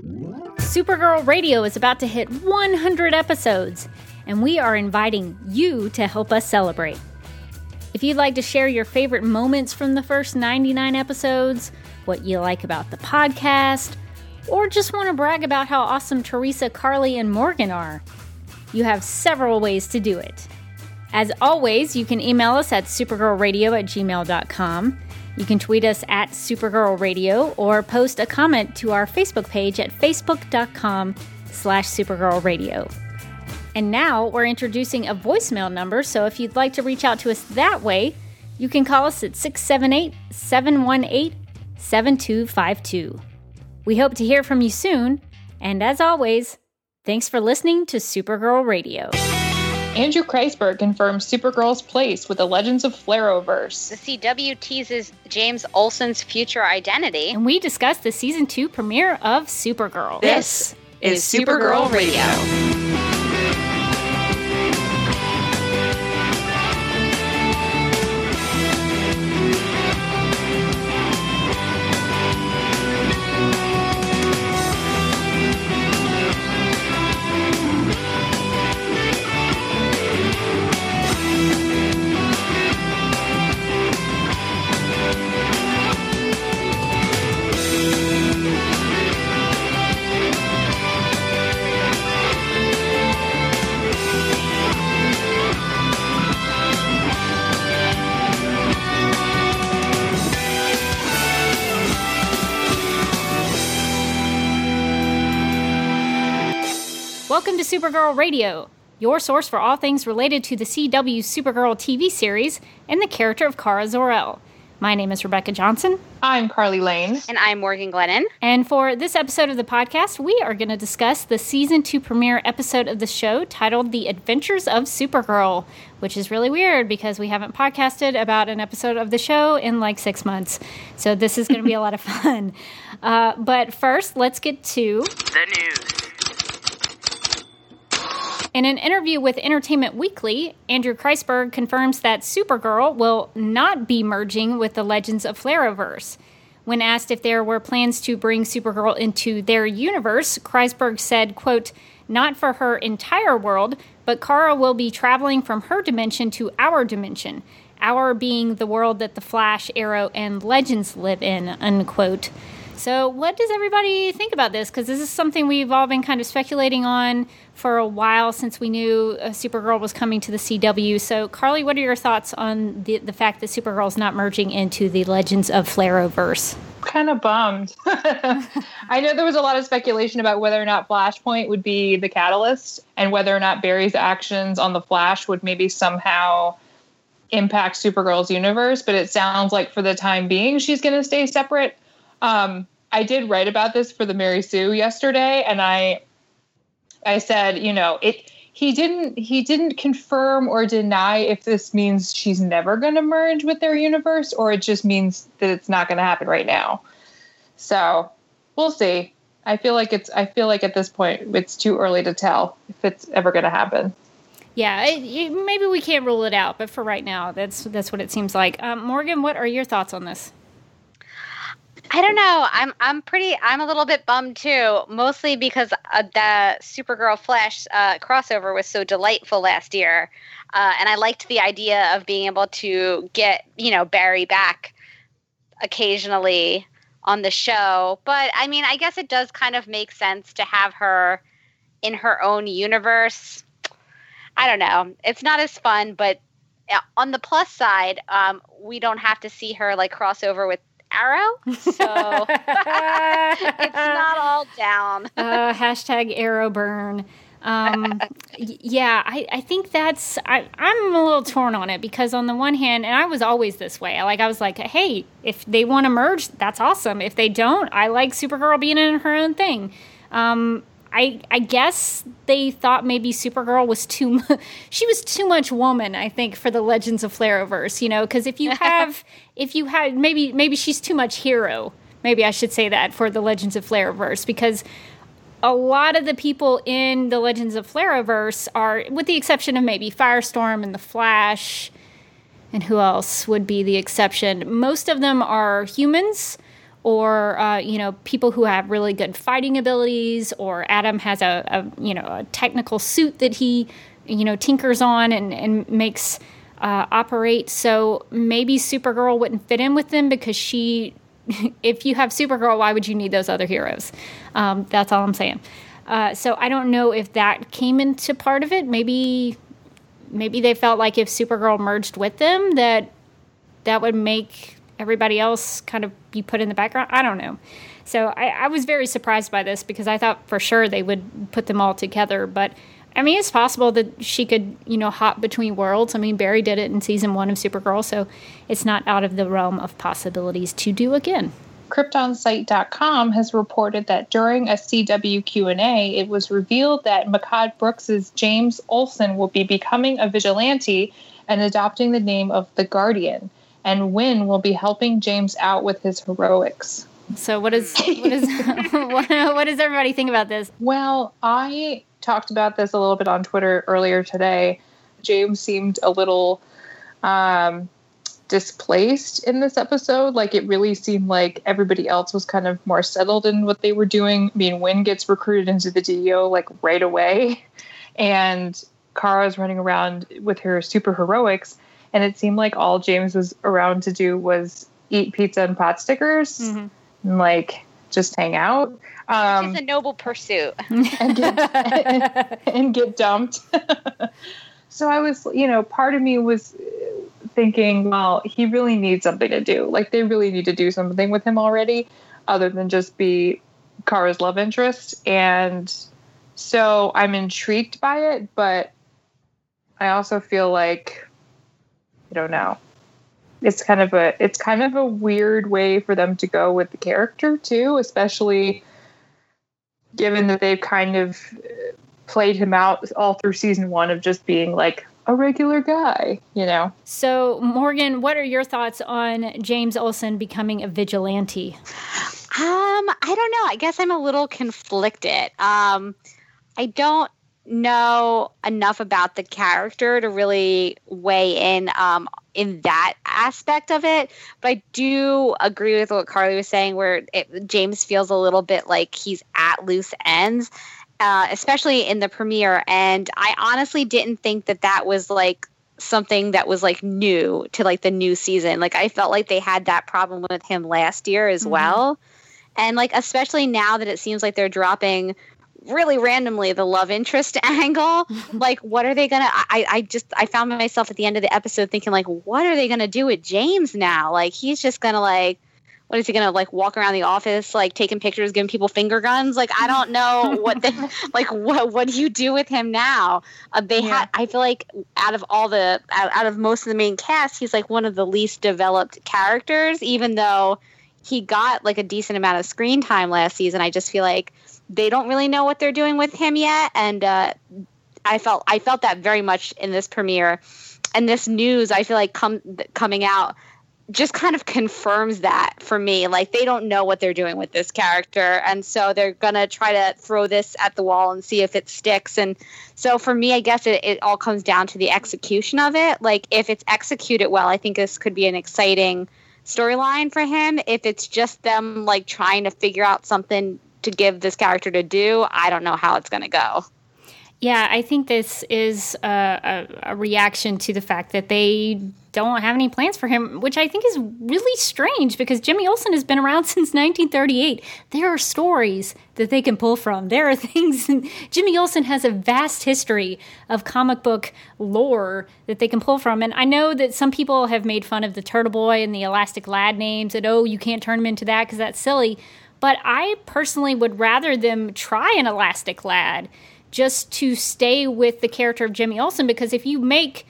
Supergirl Radio is about to hit 100 episodes, and we are inviting you to help us celebrate. If you'd like to share your favorite moments from the first 99 episodes, what you like about the podcast, or just want to brag about how awesome Teresa, Carly, and Morgan are, you have several ways to do it. As always, you can email us at supergirlradio at gmail.com. You can tweet us at Supergirl Radio or post a comment to our Facebook page at facebook.com slash Supergirl Radio. And now we're introducing a voicemail number, so if you'd like to reach out to us that way, you can call us at 678 718 7252. We hope to hear from you soon, and as always, thanks for listening to Supergirl Radio. Andrew Kreisberg confirms Supergirl's place with the Legends of Flarrowverse. The CW teases James Olsen's future identity. And we discuss the season two premiere of Supergirl. This is Supergirl Radio. Supergirl Radio, your source for all things related to the CW Supergirl TV series and the character of Kara Zor-El. My name is Rebecca Johnson. I'm Carly Lane. And I'm Morgan Glennon. And for this episode of the podcast, we are going to discuss the season two premiere episode of the show titled The Adventures of Supergirl, which is really weird because we haven't podcasted about an episode of the show in like six months. So this is going to be a lot of fun. Uh, but first, let's get to the news. In an interview with Entertainment Weekly, Andrew Kreisberg confirms that Supergirl will not be merging with the Legends of Flarrowverse. When asked if there were plans to bring Supergirl into their universe, Kreisberg said, quote, not for her entire world, but Kara will be traveling from her dimension to our dimension, our being the world that the Flash, Arrow, and Legends live in, unquote. So, what does everybody think about this? Because this is something we've all been kind of speculating on for a while since we knew uh, Supergirl was coming to the CW. So, Carly, what are your thoughts on the, the fact that Supergirl is not merging into the Legends of Flarrowverse? Kind of bummed. I know there was a lot of speculation about whether or not Flashpoint would be the catalyst and whether or not Barry's actions on the Flash would maybe somehow impact Supergirl's universe, but it sounds like for the time being she's going to stay separate. Um, I did write about this for the Mary Sue yesterday, and I I said, you know, it he didn't he didn't confirm or deny if this means she's never going to merge with their universe or it just means that it's not going to happen right now. So, we'll see. I feel like it's I feel like at this point it's too early to tell if it's ever going to happen. Yeah, it, it, maybe we can't rule it out, but for right now, that's that's what it seems like. Um, Morgan, what are your thoughts on this? I don't know. I'm I'm pretty. I'm a little bit bummed too, mostly because uh, the Supergirl Flash uh, crossover was so delightful last year, uh, and I liked the idea of being able to get you know Barry back occasionally on the show. But I mean, I guess it does kind of make sense to have her in her own universe. I don't know. It's not as fun, but uh, on the plus side, um, we don't have to see her like crossover with arrow. So it's not all down. uh, hashtag arrow burn. Um, yeah, I, I think that's I, I'm a little torn on it because on the one hand, and I was always this way. Like I was like, hey, if they want to merge, that's awesome. If they don't, I like Supergirl being in her own thing. Um, I I guess they thought maybe Supergirl was too she was too much woman. I think for the Legends of Flarrowverse, you know, because if you have if you had maybe maybe she's too much hero. Maybe I should say that for the Legends of Flarrowverse because a lot of the people in the Legends of Flarrowverse are, with the exception of maybe Firestorm and the Flash, and who else would be the exception? Most of them are humans or uh, you know people who have really good fighting abilities or adam has a, a, you know a technical suit that he you know tinkers on and, and makes uh, operate so maybe supergirl wouldn't fit in with them because she if you have supergirl why would you need those other heroes um, that's all i'm saying uh, so i don't know if that came into part of it maybe maybe they felt like if supergirl merged with them that that would make everybody else kind of be put in the background. I don't know. So I, I, was very surprised by this because I thought for sure they would put them all together. But I mean, it's possible that she could, you know, hop between worlds. I mean, Barry did it in season one of Supergirl, so it's not out of the realm of possibilities to do again. KryptonSite.com has reported that during a CW Q&A, it was revealed that Mehcad Brooks's James Olsen will be becoming a vigilante and adopting the name of the Guardian and Winn will be helping James out with his heroics. So what is what is what, what does everybody think about this? Well, I talked about this a little bit on Twitter earlier today. James seemed a little um, displaced in this episode. Like it really seemed like everybody else was kind of more settled in what they were doing. I mean, Winn gets recruited into the DEO like right away, and Kara's running around with her super heroics and it seemed like all James was around to do was eat pizza and pot stickers mm-hmm. and like just hang out. Um, it's a noble pursuit. and, get, and, and get dumped. so I was, you know, part of me was thinking, well, he really needs something to do. Like they really need to do something with him already, other than just be Kara's love interest. And so I'm intrigued by it, but I also feel like I don't know. It's kind of a it's kind of a weird way for them to go with the character too, especially given that they've kind of played him out all through season 1 of just being like a regular guy, you know. So, Morgan, what are your thoughts on James Olsen becoming a vigilante? Um, I don't know. I guess I'm a little conflicted. Um, I don't know enough about the character to really weigh in um, in that aspect of it. But I do agree with what Carly was saying, where it, James feels a little bit like he's at loose ends, uh, especially in the premiere. And I honestly didn't think that that was like something that was like new to like the new season. Like I felt like they had that problem with him last year as mm-hmm. well. And like especially now that it seems like they're dropping really randomly the love interest angle like what are they gonna I, I just i found myself at the end of the episode thinking like what are they gonna do with james now? Like he's just gonna like what is he gonna like walk around the office like taking pictures giving people finger guns? Like i don't know what they like what what do you do with him now? Uh, they yeah. had i feel like out of all the out, out of most of the main cast he's like one of the least developed characters even though he got like a decent amount of screen time last season i just feel like they don't really know what they're doing with him yet, and uh, I felt I felt that very much in this premiere, and this news I feel like come coming out just kind of confirms that for me. Like they don't know what they're doing with this character, and so they're gonna try to throw this at the wall and see if it sticks. And so for me, I guess it, it all comes down to the execution of it. Like if it's executed well, I think this could be an exciting storyline for him. If it's just them like trying to figure out something to give this character to do, I don't know how it's going to go. Yeah, I think this is a, a, a, reaction to the fact that they don't have any plans for him, which I think is really strange because Jimmy Olsen has been around since 1938. There are stories that they can pull from. There are things. Jimmy Olsen has a vast history of comic book lore that they can pull from. And I know that some people have made fun of the Turtle Boy and the Elastic Lad names, and oh, you can't turn him into that because that's silly. But I personally would rather them try an Elastic Lad just to stay with the character of Jimmy Olsen because if you make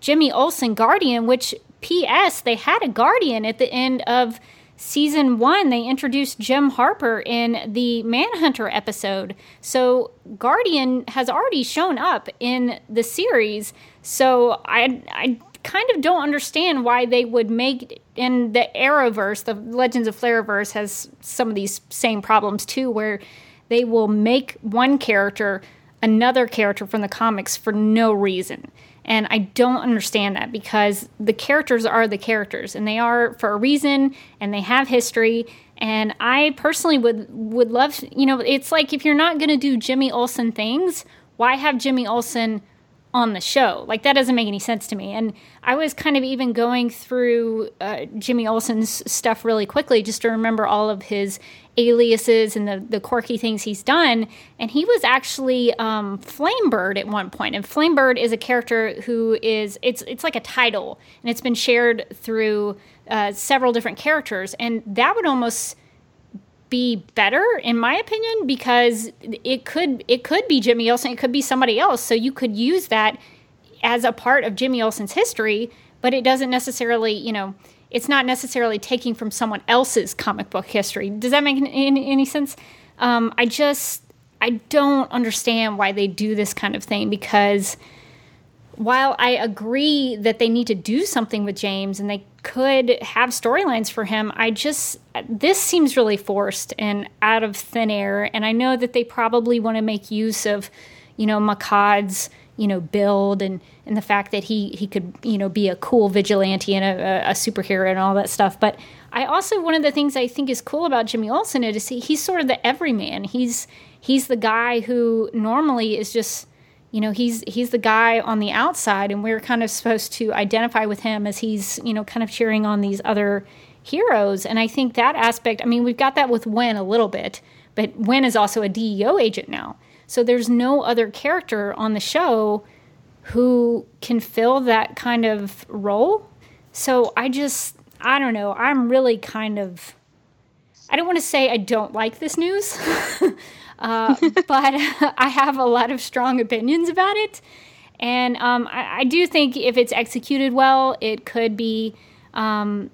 Jimmy Olsen Guardian, which P.S. they had a Guardian at the end of season one, they introduced Jim Harper in the Manhunter episode. So Guardian has already shown up in the series. So I I kind of don't understand why they would make in the Arrowverse, the Legends of Flarrowverse has some of these same problems too, where they will make one character another character from the comics for no reason. And I don't understand that because the characters are the characters and they are for a reason and they have history And I personally would would love, you know, it's like if you're not going to do Jimmy Olsen things, why have Jimmy Olsen on the show? Like that doesn't make any sense to me. And I was kind of even going through uh, Jimmy Olsen's stuff really quickly just to remember all of his aliases and the, the quirky things he's done. And he was actually um, Flamebird at one point. And Flamebird is a character who is it's it's like a title, and it's been shared through uh, several different characters. And that would almost be better in my opinion because it could it could be Jimmy Olsen, it could be somebody else. So you could use that as a part of Jimmy Olsen's history, but it doesn't necessarily, you know, it's not necessarily taking from someone else's comic book history. Does that make any, any sense? Um, I just I don't understand why they do this kind of thing because while I agree that they need to do something with James and they could have storylines for him, I just, this seems really forced and out of thin air. And I know that they probably want to make use of, you know, Mehcad's, you know, build and, and the fact that he, he could, you know, be a cool vigilante and a, a superhero and all that stuff. But I also, one of the things I think is cool about Jimmy Olsen is he, he's sort of the everyman. He's, he's the guy who normally is just, you know he's he's the guy on the outside and we're kind of supposed to identify with him as he's you know kind of cheering on these other heroes and i think that aspect i mean we've got that with Winn a little bit but Winn is also a deo agent now so there's no other character on the show who can fill that kind of role so i just i don't know i'm really kind of i don't want to say i don't like this news Uh, but I have a lot of strong opinions about it. And um, I, I, do think if it's executed well, it could be um,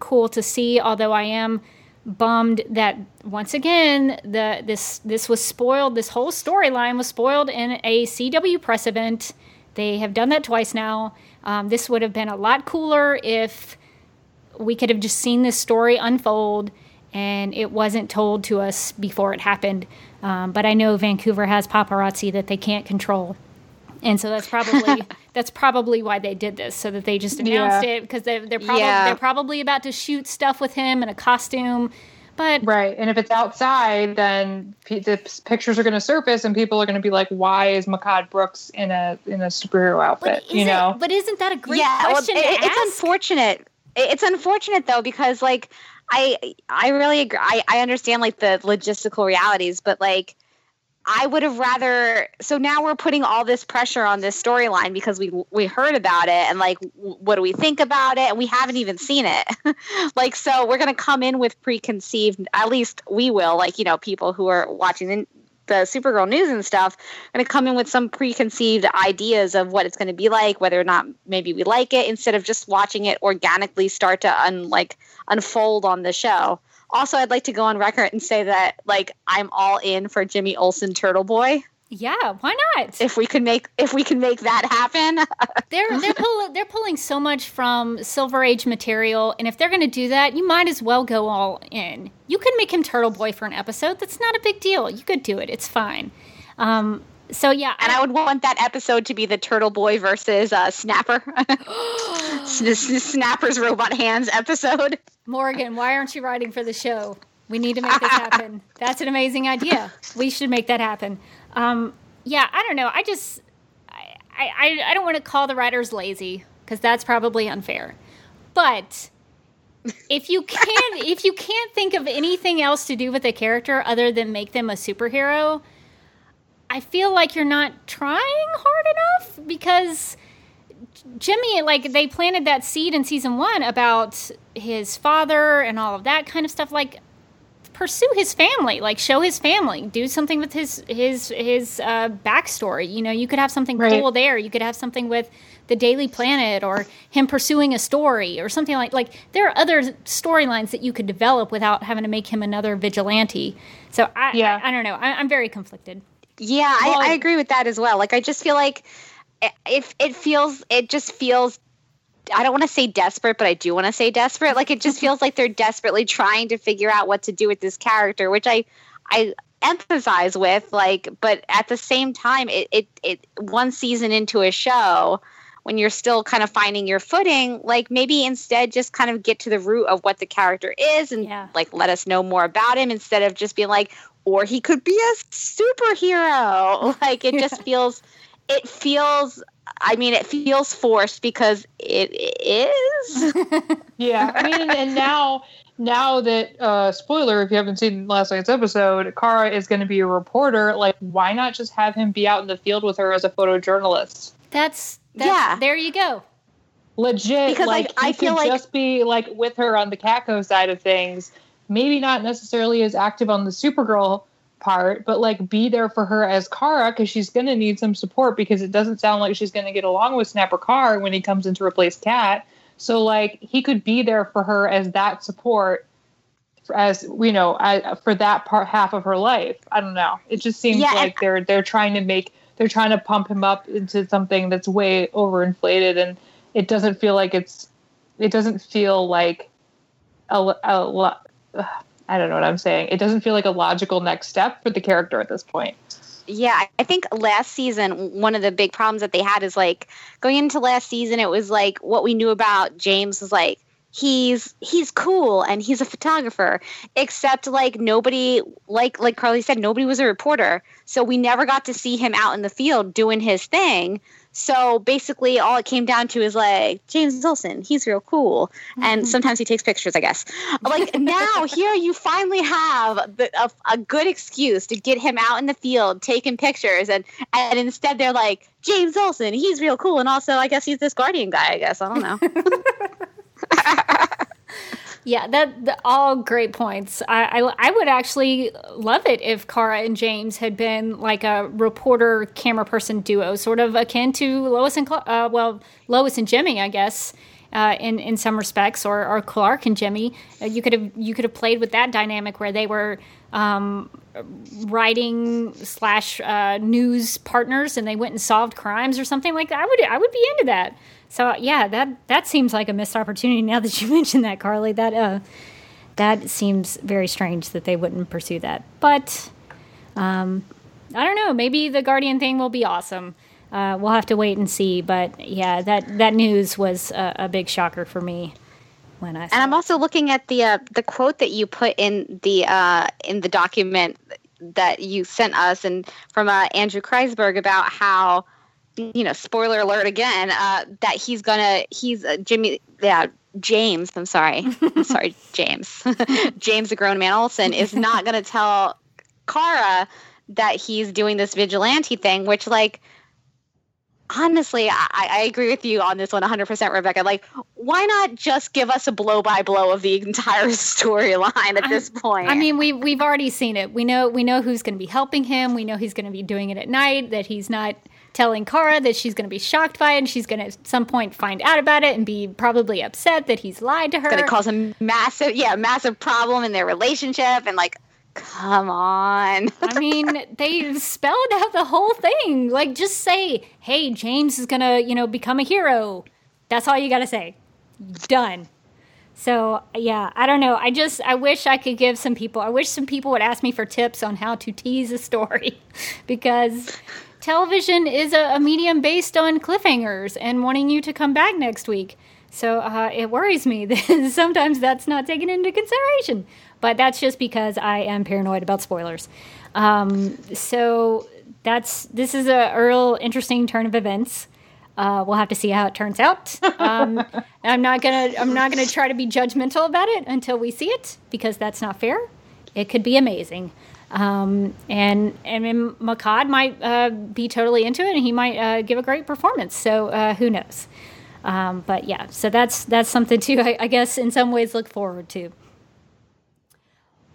cool to see. Although I am bummed that once again the this this was spoiled. This whole storyline was spoiled in a CW press event. They have done that twice now. Um, this would have been a lot cooler if we could have just seen this story unfold and it wasn't told to us before it happened. Um, but I know Vancouver has paparazzi that they can't control, and so that's probably that's probably why they did this, so that they just announced yeah. it because they, they're probably yeah. they're probably about to shoot stuff with him in a costume. But right, and if it's outside, then p- the pictures are going to surface, and people are going to be like, "Why is Mehcad Brooks in a in a superhero outfit?" You know. but isn't that a great yeah, question? Well, it, it's unfortunate. It's unfortunate though because like I I really agree. I, I understand like the logistical realities, but like I would have rather. So now we're putting all this pressure on this storyline because we we heard about it and like what do we think about it and we haven't even seen it. like so we're gonna come in with preconceived. At least we will. Like you know people who are watching the the Supergirl news and stuff to come in with some preconceived ideas of what it's to be like, whether or not maybe we like it, instead of just watching it organically start to un, like unfold on the show. Also, I'd like to go on record and say that like I'm all in for Jimmy Olsen Turtle Boy. Yeah, why not? If we can make if we can make that happen. they're they're pull, they're pulling so much from Silver Age material, and if they're going to do that, you might as well go all in. You could make him Turtle Boy for an episode. That's not a big deal. You could do it. It's fine. Um, so yeah, and I, I, would want that episode to be the Turtle Boy versus uh, Snapper, Snapper's robot hands episode. Morgan, why aren't you writing for the show? We need to make this happen. That's an amazing idea. We should make that happen. Um, yeah, I don't know. I just, I, I, I don't want to call the writers lazy because that's probably unfair. But if you can, if you can't think of anything else to do with a character other than make them a superhero, I feel like you're not trying hard enough because Jimmy, like they planted that seed in season one about his father and all of that kind of stuff. Like pursue his family. Like show his family. Do something with his his his uh, backstory. You know you could have something right. cool there. You could have something with the daily planet or him pursuing a story or something like like there are other storylines that you could develop without having to make him another vigilante. So i yeah. I, I, don't know. I, am very conflicted yeah well, I, I agree with that as well like i just feel like if it feels it just feels I don't want to say desperate, but I do want to say desperate. Like it just feels like they're desperately trying to figure out what to do with this character, which I I empathize with. Like, but at the same time, it it, it one season into a show when you're still kind of finding your footing, like maybe instead just kind of get to the root of what the character is and Yeah. like let us know more about him instead of just being like, or he could be a superhero. Like it just feels, it feels. I mean, it feels forced because it is. Yeah, I mean, and, and now now that uh, spoiler, if you haven't seen last night's episode, Kara is going to be a reporter. Like, why not just have him be out in the field with her as a photojournalist? That's, that's Yeah. There you go. Legit, Because, like, like, I he feel could like- just be like with her on the Catco side of things. Maybe not necessarily as active on the Supergirl part, but like be there for her as Kara because she's going to need some support because it doesn't sound like she's going to get along with Snapper Carr when he comes in to replace Cat. So like he could be there for her as that support, as you know, I, for that part half of her life. I don't know. It just seems Yeah, like they're they're trying to make they're trying to pump him up into something that's way overinflated, and it doesn't feel like it's it doesn't feel like a, a ugh, I don't know what I'm saying. It doesn't feel like a logical next step for the character at this point. Yeah, I- think last season one of the big problems that they had is like going into last season it was like what we knew about James was like he's he's cool and he's a photographer except like nobody like like Carly said nobody was a reporter so we never got to see him out in the field doing his thing so basically all it came down to is like James Olsen he's real cool. And mm-hmm. sometimes he takes pictures I guess. Like now here you finally have the, a, a good excuse to get him out in the field taking pictures. And and instead they're like James Olsen he's real cool. And also I guess he's this guardian guy I guess. I don't know Yeah, that, that all great points. I, I I would actually love it if Kara and James had been like a reporter camera person duo, sort of akin to Lois and uh, well Lois and Jimmy, I guess. Uh, in in some respects, or, or Clark and Jimmy, uh, you could have you could have played with that dynamic where they were um, writing slash uh, news partners, and they went and solved crimes or something like that. I would I would be into that. So yeah, that that seems like a missed opportunity. Now that you mentioned that, Carly, that uh, that seems very strange that they wouldn't pursue that. But um, I don't know. Maybe the Guardian thing will be awesome. Uh, we'll have to wait and see. But yeah, that that news was a, a big shocker for me when I. And I'm also looking at the uh, the quote that you put in the uh, in the document that you sent us, and from uh, Andrew Kreisberg about how you know, spoiler alert again, uh, that he's gonna he's uh, Jimmy, yeah, James. I'm sorry, I'm sorry, James. James, the grown man Olsen, is not gonna tell Kara that he's doing this vigilante thing, which like honestly, I, I agree with you on this one 100%, Rebecca. Like, why not just give us a blow by blow of the entire storyline at this point? I mean, we we've already seen it. We know we know who's going to be helping him. We know he's going to be doing it at night. That he's not telling Kara that she's going to be shocked by it, and she's going to at some point find out about it and be probably upset that he's lied to her. going to cause a massive, yeah, massive problem in their relationship. And like, come on. I mean, they spelled out the whole thing. Like, just say, "Hey, James is gonna, you know, become a hero." That's all you got to say. Done. So yeah, I don't know. I just I wish I could give some people. I wish some people would ask me for tips on how to tease a story, because television is a, a medium based on cliffhangers and wanting you to come back next week. So uh, it worries me that sometimes that's not taken into consideration. But that's just because I am paranoid about spoilers. Um, so that's this is a real interesting turn of events. Uh, we'll have to see how it turns out. Um, I'm not gonna I'm not gonna try to be judgmental about it until we see it because that's not fair. It could be amazing, um, and and Mehcad might uh, be totally into it, and he might uh, give a great performance. So uh, who knows? Um, but yeah, so that's that's something to I, I guess in some ways look forward to.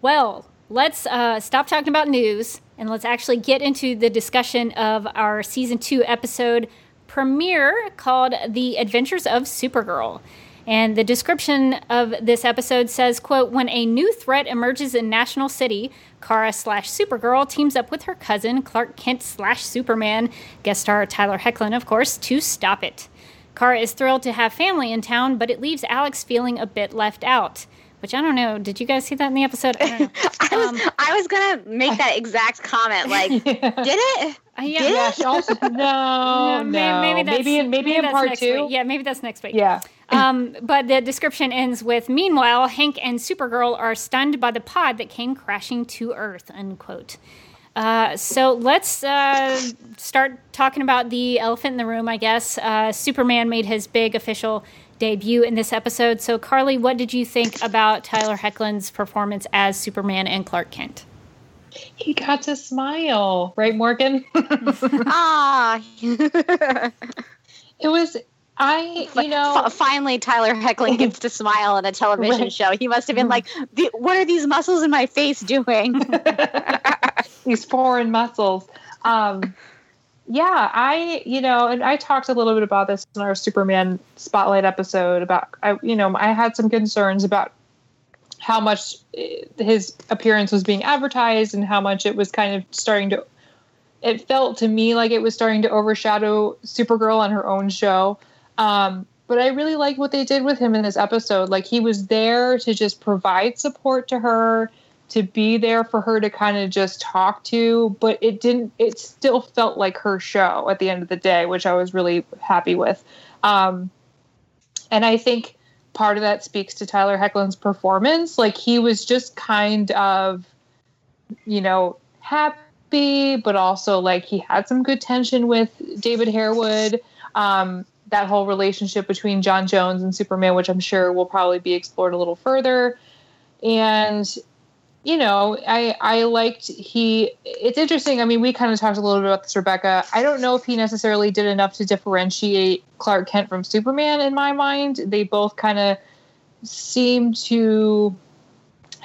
Well, let's uh, stop talking about news and let's actually get into the discussion of our season two episode premiere called The Adventures of Supergirl. And the description of this episode says, quote, when a new threat emerges in National City, Kara slash Supergirl teams up with her cousin, Clark Kent slash Superman, guest star Tyler Hoechlin, of course, to stop it. Kara is thrilled to have family in town, but it leaves Alex feeling a bit left out. Which I don't know. Did you guys see that in the episode? I don't know. I was, I was going to make that exact comment. Like, did it? Uh, yeah, Did Yeah, she also no, Yeah, no, may- maybe that's, maybe in maybe, in part two. Week. Yeah, maybe that's next week. Yeah. Um, but the description ends with Meanwhile, Hank and Supergirl are stunned by the pod that came crashing to Earth. Unquote. Uh, so let's uh, start talking about the elephant in the room, I guess. Uh, Superman made his big official debut in this episode. So, Carly, what did you think about Tyler Hoechlin's performance as Superman and Clark Kent? He got to smile, right, Morgan? Ah, it was I, you know, F- finally Tyler Hoechlin gets to smile on a television Right. show. He must have been like, "What are these muscles in my face doing?" these foreign muscles. Um, yeah, I, you know, and I talked a little bit about this in our Superman spotlight episode about, I, you know, I had some concerns about how much eh, his appearance was being advertised and how much it was kind of starting to. It felt to me like it was starting to overshadow Supergirl on her own show. Um, but I really like what they did with him in this episode. Like he was there to just provide support to her, to be there for her to kind of just talk to, but it didn't it still felt like her show at the end of the day, which I was really happy with. Um, and I think part of that speaks to Tyler Hoechlin's performance. Like he was just kind of, you know, happy, but also like he had some good tension with David Harewood. Um, that whole relationship between J'onn J'onzz and Superman, which I'm sure will probably be explored a little further. And you know, I I liked he. It's interesting. I mean, we kind of talked a little bit about this, Rebecca. I don't know if he necessarily did enough to differentiate Clark Kent from Superman. In my mind, they both kind of seem to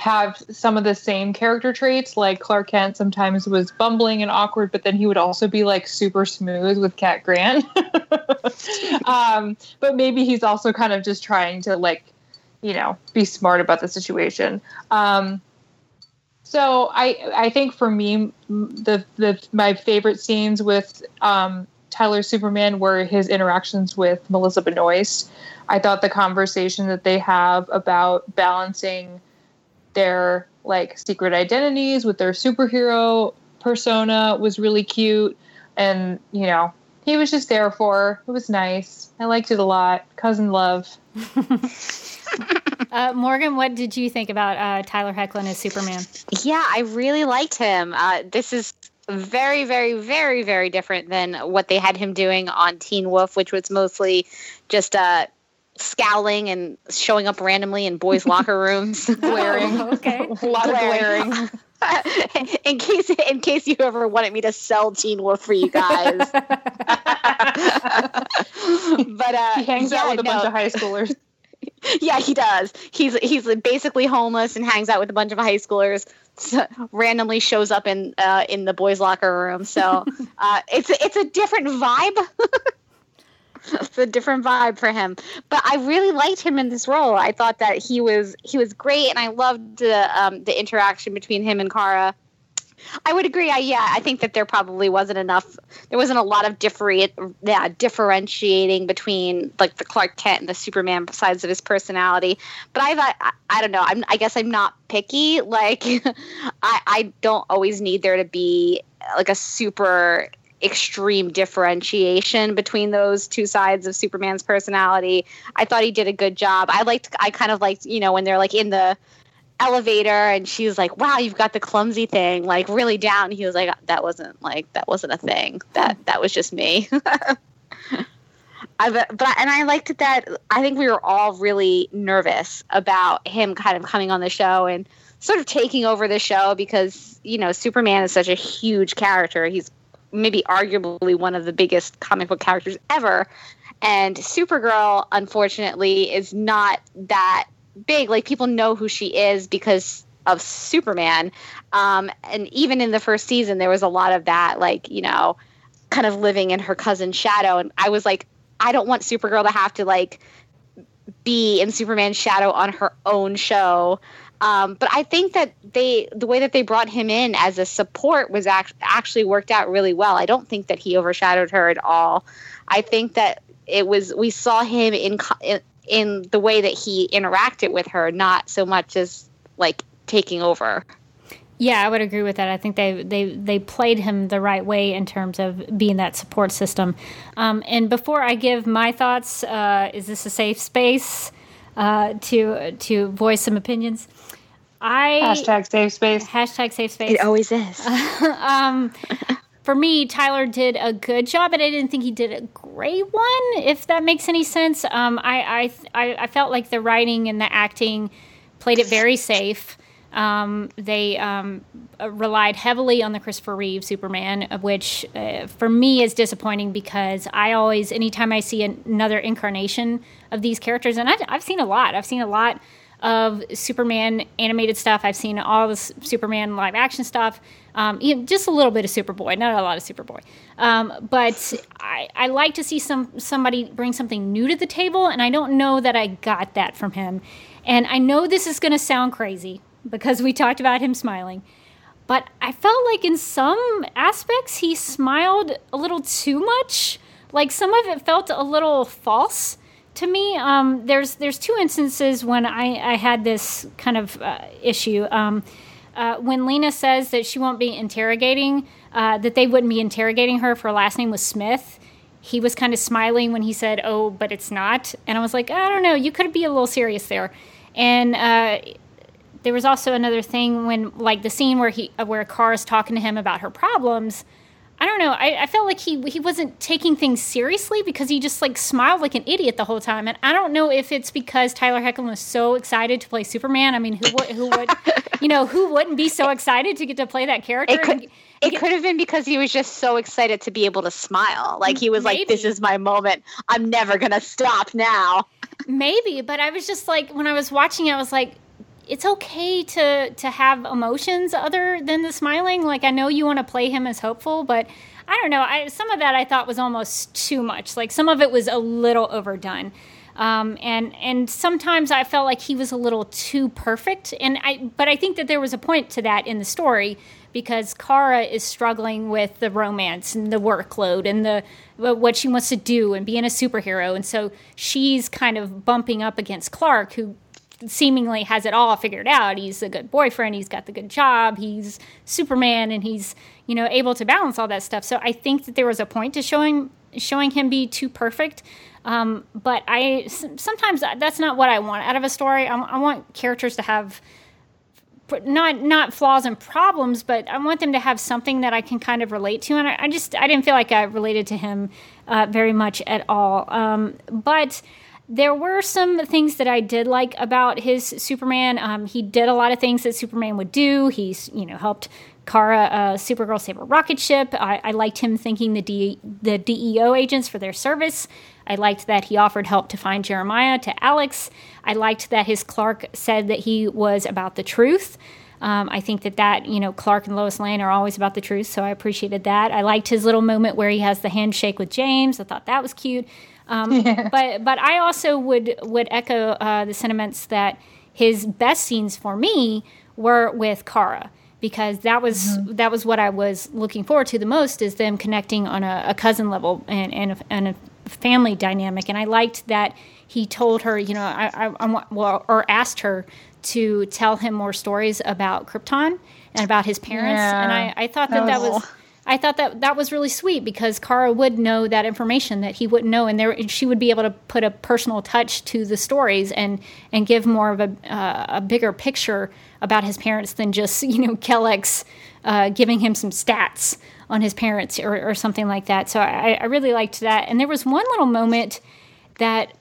have some of the same character traits. Like Clark Kent sometimes was bumbling and awkward, but then he would also be like super smooth with Cat Grant. um, but maybe he's also kind of just trying to like, you know, be smart about the situation. Um, so I I think for me the the my favorite scenes with um, Tyler Superman were his interactions with Melissa Benoist. I thought the conversation that they have about balancing their like secret identities with their superhero persona was really cute and you know he was just there for her. it was nice i liked it a lot cousin love Uh, Morgan, what did you think about uh, Tyler Hoechlin as Superman? yeah, I really liked him. Uh, this is very, very, very, very different than what they had him doing on Teen Wolf, which was mostly just uh, scowling and showing up randomly in boys' locker rooms. glaring Oh, okay. a lot of Glaring. glaring in case in case you ever wanted me to sell Teen Wolf for you guys. but uh, he hangs yeah, out with a bunch of high schoolers Yeah, he does. He's he's basically homeless and hangs out with a bunch of high schoolers. So, randomly shows up in uh, in the boys' locker room. So uh, it's it's a different vibe. It's a different vibe for him. But I really liked him in this role. I thought that he was he was great, and I loved the um, the interaction between him and Kara. I would agree. I yeah, I think that there probably wasn't enough. There wasn't a lot of different, yeah, differentiating between like the Clark Kent and the Superman sides of his personality. But I thought I, I don't know. I'm, I guess I'm not picky. Like I I don't always need there to be like a super extreme differentiation between those two sides of Superman's personality. I thought he did a good job. I liked. I kind of liked you know when they're like in the elevator and she's like wow you've got the clumsy thing like really down he was like that wasn't like that wasn't a thing that that was just me I, but, but and I liked that I think we were all really nervous about him kind of coming on the show and sort of taking over the show because you know Superman is such a huge character he's maybe arguably one of the biggest comic book characters ever and Supergirl unfortunately is not that big. Like people know who she is because of Superman. Um, and even in the first season, there was a lot of that, like, you know, kind of living in her cousin's shadow. And I was like, I don't want Supergirl to have to, like, be in Superman's shadow on her own show. Um, but I think that they, the way that they brought him in as a support was act- actually worked out really well. I don't think that he overshadowed her at all. I think that it was, we saw him in, in the way that he interacted with her, not so much as like taking over. Yeah, I would agree with that. I think they they they played him the right way in terms of being that support system. Um, and before I give my thoughts, uh, is this a safe space uh, to to voice some opinions? I Hashtag safe space. hashtag safe space. It always is. um, for me, Tyler did a good job, but I didn't think he did a great one. If that makes any sense, um, I, I I I felt like the writing and the acting played it very safe. Um, they um, uh, relied heavily on the Christopher Reeve Superman, of which uh, for me is disappointing because I always, anytime I see an- another incarnation of these characters, and I've, I've seen a lot, I've seen a lot of Superman animated stuff. I've seen all the Superman live action stuff, um, just a little bit of Superboy, not a lot of Superboy. Um, but I, I like to see some somebody bring something new to the table, and I don't know that I got that from him. And I know this is going to sound crazy because we talked about him smiling. But I felt like in some aspects he smiled a little too much. Like some of it felt a little false to me. Um, there's there's two instances when I, I had this kind of uh, issue. Um, uh, when Lena says that she won't be interrogating, uh, that they wouldn't be interrogating her if her last name was Smith. He was kind of smiling when he said, "Oh, but it's not," and I was like, "I don't know. You could be a little serious there." And uh, there was also another thing when like the scene where he uh, where Car is talking to him about her problems. I don't know. I, I felt like he he wasn't taking things seriously because he just like smiled like an idiot the whole time. And I don't know if it's because Tyler Hoechlin was so excited to play Superman. I mean, who would who would you know who wouldn't be so excited to get to play that character? It could it could have been because he was just so excited to be able to smile. Like he was like, "This is my moment. I'm never gonna stop now." Maybe, but I was just like when I was watching it, I was like, it's okay to to have emotions other than the smiling. Like I know you want to play him as hopeful, but I don't know. I, some of that I thought was almost too much. Like some of it was a little overdone. Um, and and sometimes I felt like he was a little too perfect, and I but I think that there was a point to that in the story because Kara is struggling with the romance and the workload and the what she wants to do and being a superhero, and so she's kind of bumping up against Clark, who seemingly has it all figured out. He's a good boyfriend, he's got the good job, he's Superman, and he's you know able to balance all that stuff. So I think that there was a point to showing showing him be too perfect. Um, but I sometimes that's not what I want out of a story. I, I want characters to have not not flaws and problems, but I want them to have something that I can kind of relate to. And I, I just I didn't feel like I related to him uh, very much at all. Um, but there were some things that I did like about his Superman. Um, he did a lot of things that Superman would do. He's you know helped Kara, uh, Supergirl, save a rocket ship. I, I liked him thanking the D, the DEO agents for their service. I liked that he offered help to find Jeremiah to Alex. I liked that his Clark said that he was about the truth. Um, I think that that you know Clark and Lois Lane are always about the truth, so I appreciated that. I liked his little moment where he has the handshake with James. I thought that was cute. Um, But but I also would would echo uh, the sentiments that his best scenes for me were with Kara because that was that was what I was looking forward to the most is them connecting on a, a cousin level and and a, and a family dynamic. And I liked that he told her, you know, I, I, I well, or asked her to tell him more stories about Krypton and about his parents. Yeah. And I, I thought that that That was. I thought that that was really sweet because Kara would know that information that he wouldn't know, and there she would be able to put a personal touch to the stories and and give more of a uh, a bigger picture about his parents than just you know Kelex uh, giving him some stats on his parents or, or something like that. So I, I really liked that, and there was one little moment that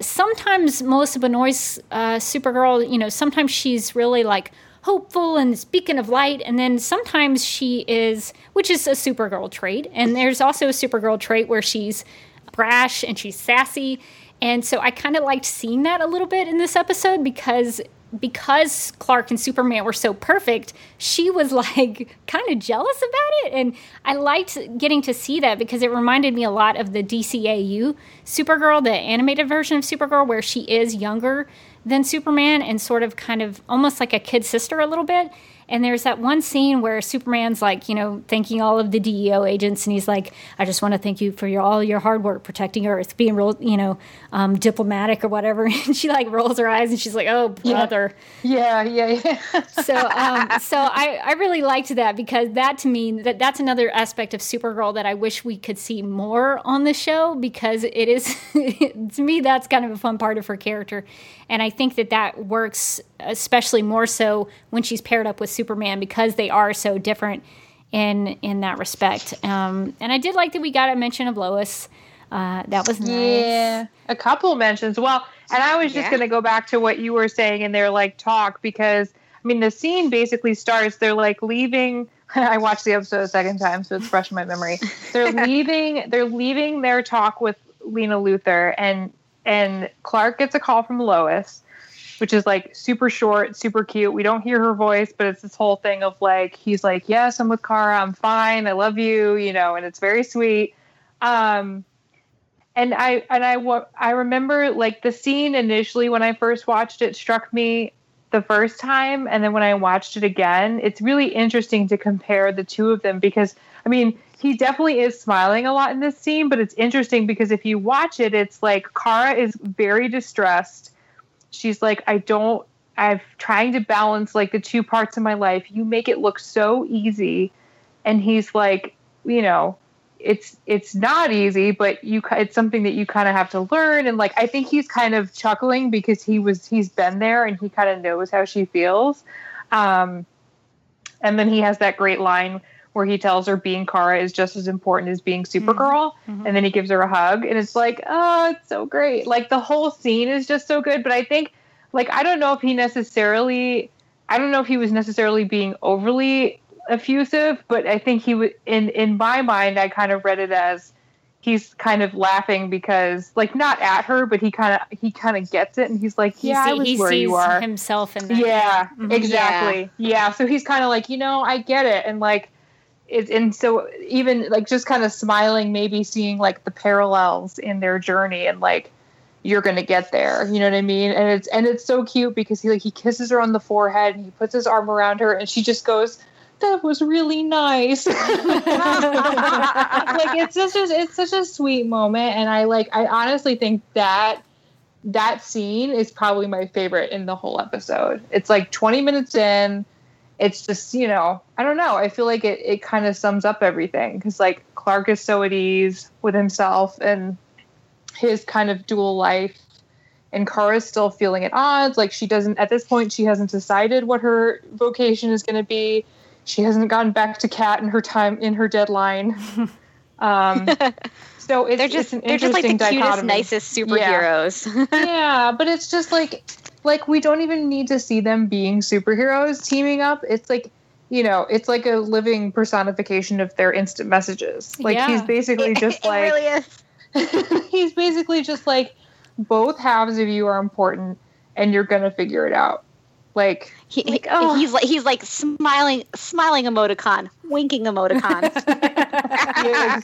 sometimes Melissa Benoist's uh, Supergirl, you know, sometimes she's really like hopeful and speaking of light, and then sometimes she is, which is a Supergirl trait, and there's also a Supergirl trait where she's brash and she's sassy, and so I kind of liked seeing that a little bit in this episode because because Clark and Superman were so perfect, she was like kind of jealous about it. And I liked getting to see that because it reminded me a lot of the DCAU Supergirl, the animated version of Supergirl, where she is younger than Superman and sort of kind of almost like a kid sister a little bit. And there's that one scene where Superman's like, you know, thanking all of the DEO agents, and he's like, "I just want to thank you for your all your hard work protecting Earth, being real, you know, um, diplomatic or whatever." And she like rolls her eyes and she's like, "Oh, brother." Yeah, yeah, yeah. so um, so I, I really liked that because that to me that that's another aspect of Supergirl that I wish we could see more on the show because it is to me that's kind of a fun part of her character and I think that that works especially more so when she's paired up with Superman because they are so different in in that respect um, and I did like that we got a mention of Lois uh, that was nice Yeah, a couple mentions. Well, and I was just Yeah. going to go back to what you were saying in their like talk because I mean the scene basically starts. They're like leaving. I watched the episode a second time, so it's fresh in my memory. They're leaving. They're leaving their talk with Lena Luthor, and and Clark gets a call from Lois, which is like super short, super cute. We don't hear her voice, but it's this whole thing of like he's like, "Yes, I'm with Kara. I'm fine. I love you," you know, and it's very sweet. Um, and I and I I remember like the scene initially when I first watched it struck me the first time, and then when I watched it again, it's really interesting to compare the two of them because I mean he definitely is smiling a lot in this scene, but it's interesting because if you watch it, it's like Kara is very distressed. She's like, I don't. I'm trying to balance like the two parts of my life. You make it look so easy, and he's like, you know, it's it's not easy, but you it's something that you kind of have to learn. And like I think he's kind of chuckling because he was he's been there and he kind of knows how she feels. Um, and then he has that great line where he tells her being Kara is just as important as being Supergirl, Mhm. and then he gives her a hug, and it's like, oh, it's so great. Like the whole scene is just so good. But I think, like, I don't know if he necessarily, I don't know if he was necessarily being overly effusive, but I think he would in in my mind I kind of read it as he's kind of laughing because like not at her, but he kind of he kind of gets it and he's like, he, yeah, see- I was he where sees you are. himself in that Yeah, Mhm. exactly. Yeah. so he's kind of like, you know, I get it, and like, it's and so even like just kind of smiling, maybe seeing like the parallels in their journey, and like you're gonna get there. You know what I mean? And it's and it's so cute because he like he kisses her on the forehead and he puts his arm around her, and she just goes. That was really nice. like it's just it's such a sweet moment, and I like I honestly think that that scene is probably my favorite in the whole episode. It's like 20 minutes in. It's just, you know, I don't know. I feel like it, it kind of sums up everything because, like, Clark is so at ease with himself and his kind of dual life. And Kara's still feeling at odds. Like, she doesn't, at this point, she hasn't decided what her vocation is going to be. She hasn't gotten back to Cat in her time, in her deadline. um, so it's, they're just an they're just like the interesting cutest, nicest superheroes. yeah, but it's just like like we don't even need to see them being superheroes teaming up. It's like you know, it's like a living personification of their instant messages. Like he's Yeah. basically just it like really he's basically just like both halves of you are important and you're gonna figure it out. Like He, Like, oh. he's like he's like smiling, smiling emoticon, winking emoticon. yeah,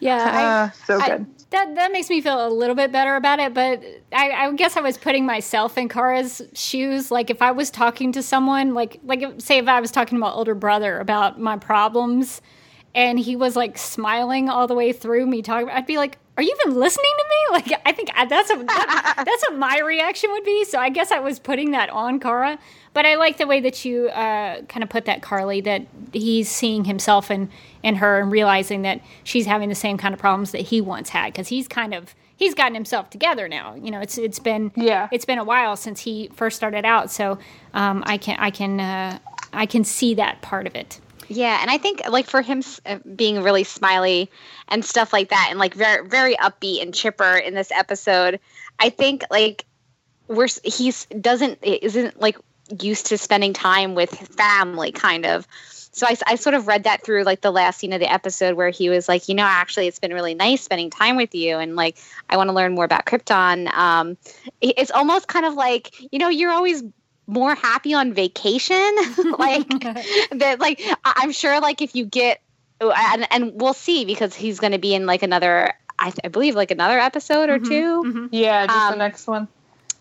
yeah I, uh, so I- good. that that makes me feel a little bit better about it but I, I guess i was putting myself in kara's shoes. Like if i was talking to someone like like if- say if i was talking to my older brother about my problems and he was like smiling all the way through me talking i'd be like are you even listening to me? Like i think I, that's a that, that's what my reaction would be. So i guess i was putting that on kara but i like the way that you uh, kind of put that carly that he's seeing himself in in her and realizing that she's having the same kind of problems that he once had because he's kind of he's gotten himself together now you know it's it's been Yeah. it's been a while since he first started out so um, i can i can uh, i can see that part of it Yeah, and I think like for him uh, being really smiley and stuff like that, and like very very upbeat and chipper in this episode, I think like we're he's doesn't isn't like used to spending time with family kind of. So I, I sort of read that through like the last scene of the episode where he was like, you know, actually it's been really nice spending time with you, and like I want to learn more about Krypton. Um, it's almost kind of like you know you're always more happy on vacation like that like I- i'm sure like if you get and, and we'll see because he's going to be in like another I, I believe like another episode or Mhm, two mhm. Yeah, just the Um, next one.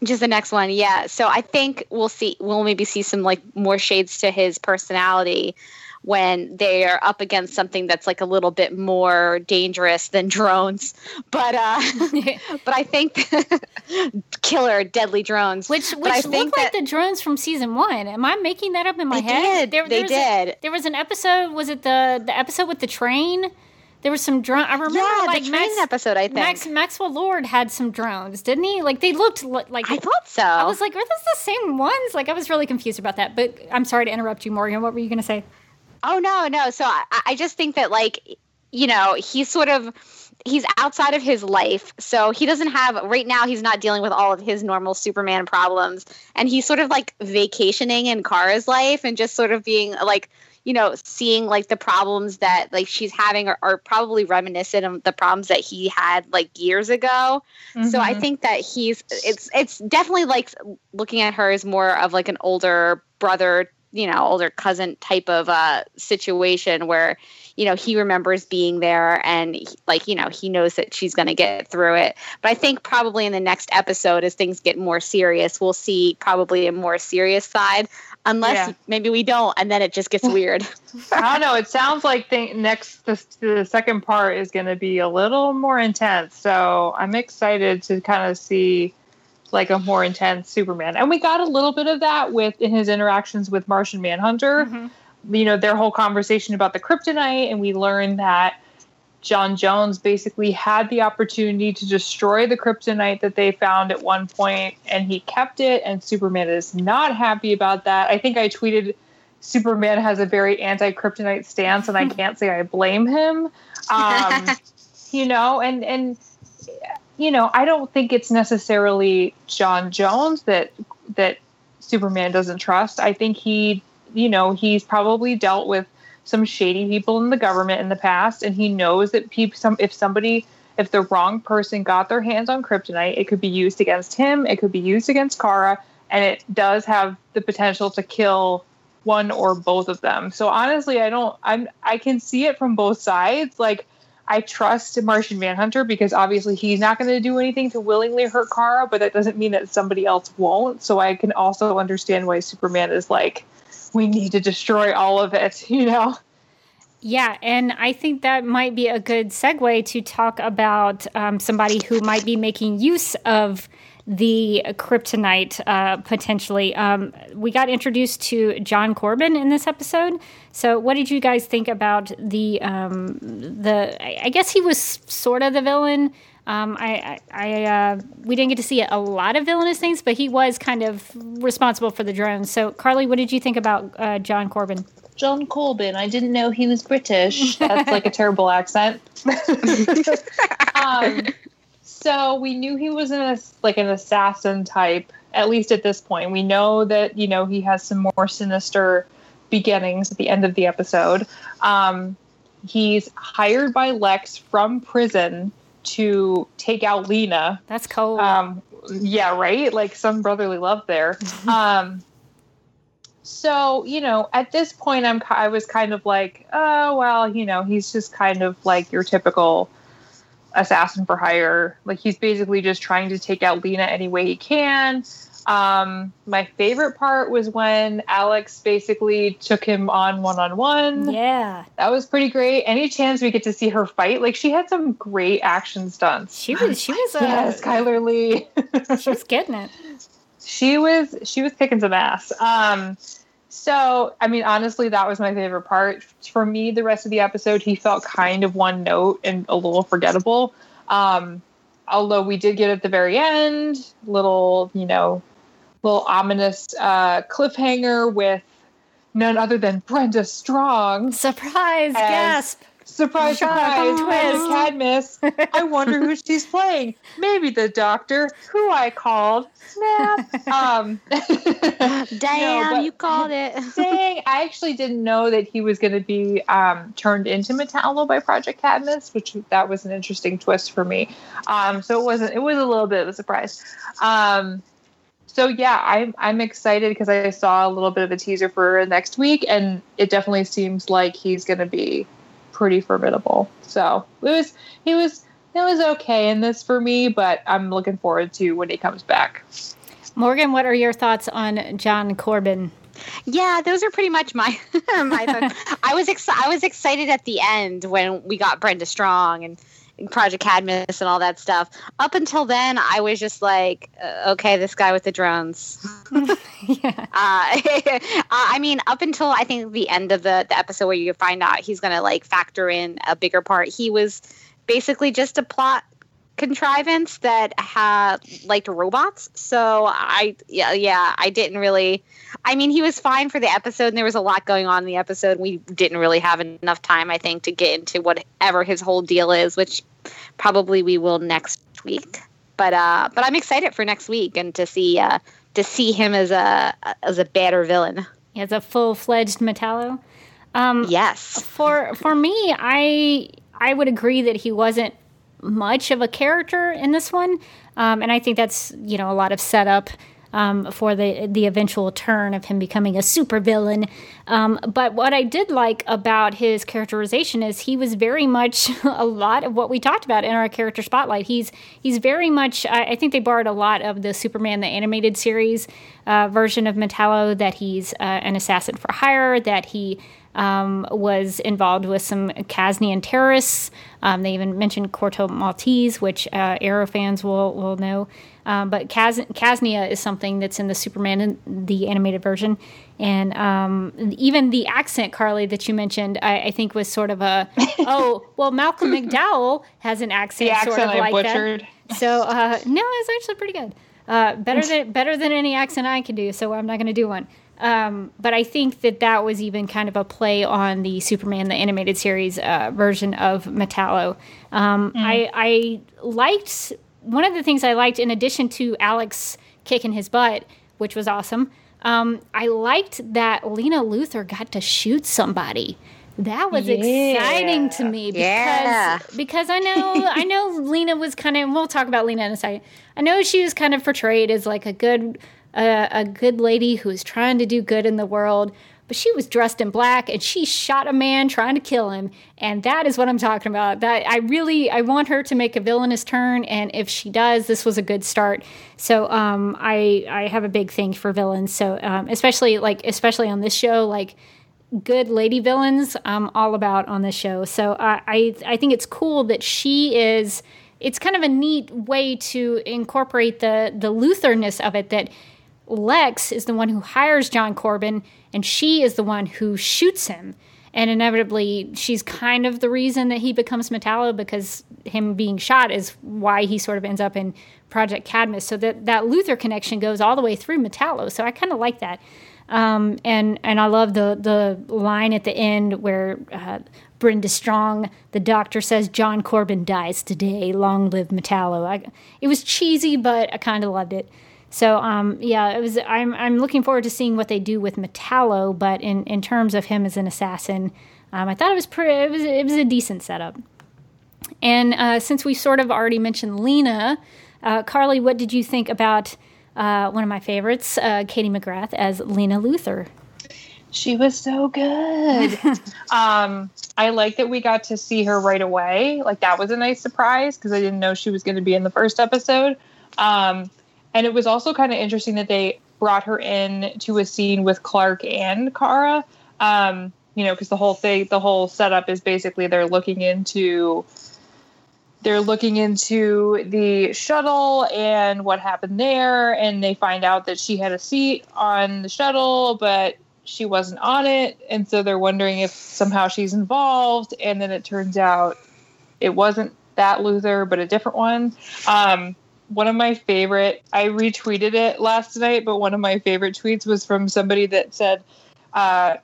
Just the next one, yeah. So I think we'll see. We'll maybe see some like more shades to his personality when they are up against something that's like a little bit more dangerous than drones. But uh, but I think killer deadly drones, which which looked like the drones from season one. Am I making that up in my head? did. They was a- did. there was an episode. Was it the the episode with the train? There was some drone. I remember yeah, like the Max, episode. I think Max Maxwell Lord had some drones, didn't he? Like they looked li- like I thought so. I was like, are those the same ones? Like I was really confused about that. But I'm sorry to interrupt you, Morgan. What were you going to say? Oh no, no. So I, I just think that like you know he's sort of he's outside of his life, so he doesn't have right now. He's not dealing with all of his normal Superman problems, and he's sort of like vacationing in Kara's life and just sort of being like you know seeing like the problems that like she's having are, are probably reminiscent of the problems that he had like years ago. So I Mhm. think that he's it's it's definitely like looking at her as more of like an older brother, you know, older cousin type of uh situation where you know he remembers being there and he- like you know he knows that she's going to get through it. But I think probably in the next episode as things get more serious, we'll see probably a more serious side unless Yeah. maybe we don't and then it just gets weird. I don't know. It sounds like the next the, the second part is going to be a little more intense. So I'm excited to kind of see like a more intense Superman. And we got a little bit of that with in his interactions with Martian Manhunter. You know, their whole conversation about the kryptonite, and we learned that J'onn J'onzz basically had the opportunity to destroy the kryptonite that they found at one point, and he kept it. And Superman is not happy about that. I think I tweeted Superman has a very anti kryptonite stance, and I can't say I blame him. Um, you know, and and you know, I don't think it's necessarily J'onn J'onzz that that Superman doesn't trust. I think he, you know, he's probably dealt with some shady people in the government in the past, and he knows that people, some if somebody if the wrong person got their hands on kryptonite, it could be used against him, it could be used against Kara, and it does have the potential to kill one or both of them. So honestly, I don't I'm I can see it from both sides. Like I trust Martian Manhunter because obviously he's not going to do anything to willingly hurt Kara, but that doesn't mean that somebody else won't. So I can also understand why Superman is like we need to destroy all of it, you know. Yeah, and I think that might be a good segue to talk about um, somebody who might be making use of the kryptonite uh, potentially. Um, we got introduced to John Corbin in this episode. So, what did you guys think about the um, the? I I guess he was sort of the villain. Um, I, I, I uh, we didn't get to see a lot of villainous things, but he was kind of responsible for the drones. So, Carly, what did you think about uh, John Corbin? John Corbin. I didn't know he was British. That's like a terrible accent. um, so we knew he was an like an assassin type. At least at this point, we know that you know he has some more sinister beginnings at the end of the episode. Um, he's hired by Lex from prison to take out Lena. That's cold. Um, yeah, right. Like some brotherly love there. um, so you know, at this point, I'm I was kind of like, oh well, you know, he's just kind of like your typical assassin for hire. Like he's basically just trying to take out Lena any way he can. Um, my favorite part was when Alex basically took him on one on one. yeah. That was pretty great. Any chance we get to see her fight? Like she had some great action stunts. She was she was uh, Yes, Chyler Leigh. she was getting it. she was she was kicking some ass. Um, so I mean, honestly, that was my favorite part. For me, the rest of the episode, he felt kind of one note and a little forgettable. Um, although we did get at the very end, little you know, little ominous uh, cliffhanger with none other than Brenda Strong. Surprise! As- gasp! Surprise, surprise, Twist. Cadmus. I wonder who she's playing. Maybe the doctor who I called. Snap. Um, Damn, but- you called it. Dang, I actually didn't know that he was going to be um, turned into Metallo by Project Cadmus, which that was an interesting twist for me. Um, so it wasn't. It was a little bit of a surprise. Um, so yeah, I'm I'm excited because I saw a little bit of a teaser for next week, and it definitely seems like he's going to be pretty formidable. So it was he was it was okay in this for me, but I'm looking forward to when he comes back. Morgan, what are your thoughts on John Corbin? Yeah, those are pretty much my my thoughts. I was ex- I was excited at the end when we got Brenda Strong and Project Cadmus and all that stuff. Up until then, I was just like, uh, okay, this guy with the drones. yeah. Uh, I mean, up until I think the end of the, the episode where you find out he's going to like factor in a bigger part, he was basically just a plot contrivance that had liked robots. So I, yeah, yeah, I didn't really. I mean, he was fine for the episode, and there was a lot going on in the episode. We didn't really have enough time, I think, to get into whatever his whole deal is, which probably we will next week. But uh, but I'm excited for next week and to see uh, to see him as a as a badder villain. As a full fledged Metallo. Um, yes. For for me, I I would agree that he wasn't much of a character in this one, um, and I think that's you know a lot of setup um, for the the eventual turn of him becoming a supervillain. Um, but what I did like about his characterization is he was very much a lot of what we talked about in our character spotlight. He's he's very much. I, I think they borrowed a lot of the Superman the animated series uh, version of Metallo. That he's uh, an assassin for hire. That he um, was involved with some Kasnian terrorists. Um, they even mentioned Corto Maltese, which uh, Arrow fans will will know. Um, but Kaz- Kasnia is something that's in the Superman the animated version, and um, even the accent, Carly, that you mentioned, I, I, think was sort of a oh well, Malcolm McDowell has an accent, accent sort of I like butchered. that. So uh, no, it's actually pretty good. Uh, better than better than any accent I can do. So I'm not going to do one. Um, but I think that that was even kind of a play on the Superman the animated series uh, version of Metallo. Um, mm. I, I liked one of the things I liked, in addition to Alex kicking his butt, which was awesome. Um, I liked that Lena Luthor got to shoot somebody. That was yeah. exciting to me because yeah. because I know I know Lena was kind of. We'll talk about Lena in a second. I know she was kind of portrayed as like a good a, a good lady who was trying to do good in the world, but she was dressed in black and she shot a man trying to kill him. And that is what i'm talking about. That i really i want her to make a villainous turn and if she does this was a good start. So um, i i have a big thing for villains. So um, especially like especially on this show like good lady villains i'm all about on this show. So uh, i i think it's cool that she is it's kind of a neat way to incorporate the the luthorness of it that Lex is the one who hires John Corbin, and she is the one who shoots him. And inevitably, she's kind of the reason that he becomes Metallo because him being shot is why he sort of ends up in Project Cadmus. So that, that Luthor connection goes all the way through Metallo. So I kind of like that. Um, and and I love the the line at the end where uh, Brenda Strong, the doctor says John Corbin dies today. Long live Metallo. I, it was cheesy, but I kind of loved it. So um, yeah, it was. I'm I'm looking forward to seeing what they do with Metallo. But in, in terms of him as an assassin, um, I thought it was pretty. It was it was a decent setup. And uh, since we sort of already mentioned Lena, uh, Carly, what did you think about uh, one of my favorites, uh, Katie McGrath as Lena Luthor? She was so good. um, I like that we got to see her right away. Like that was a nice surprise because I didn't know she was going to be in the first episode. Um, and it was also kind of interesting that they brought her in to a scene with Clark and Kara. Um, you know, because the whole thing, the whole setup is basically they're looking into they're looking into the shuttle and what happened there, and they find out that she had a seat on the shuttle, but she wasn't on it, and so they're wondering if somehow she's involved, and then it turns out it wasn't that Luthor, but a different one. Um, one of my favorite i retweeted it last night but one of my favorite tweets was from somebody that said uh,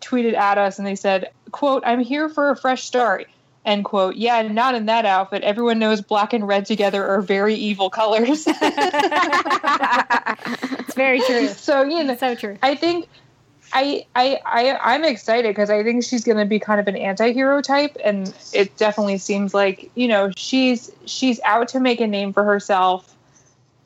tweeted at us and they said quote i'm here for a fresh start end quote. Yeah not in that outfit. Everyone knows black and red together are very evil colors. It's very true. So you know so true. I think I, I, I, I'm excited because I think she's going to be kind of an anti-hero type, and it definitely seems like you know she's she's out to make a name for herself.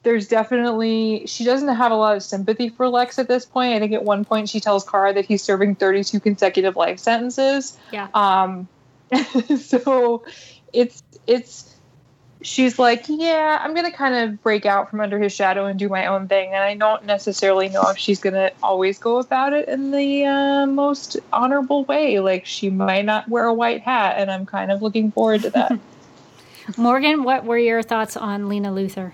There's definitely she doesn't have a lot of sympathy for Lex at this point. I think at one point she tells Kara that he's serving 32 consecutive life sentences. Yeah. Um, so it's it's she's like, yeah, I'm gonna kind of break out from under his shadow and do my own thing, and I don't necessarily know if she's gonna always go about it in the uh, most honorable way. Like she might not wear a white hat, and I'm kind of looking forward to that. Morgan, what were your thoughts on Lena Luthor?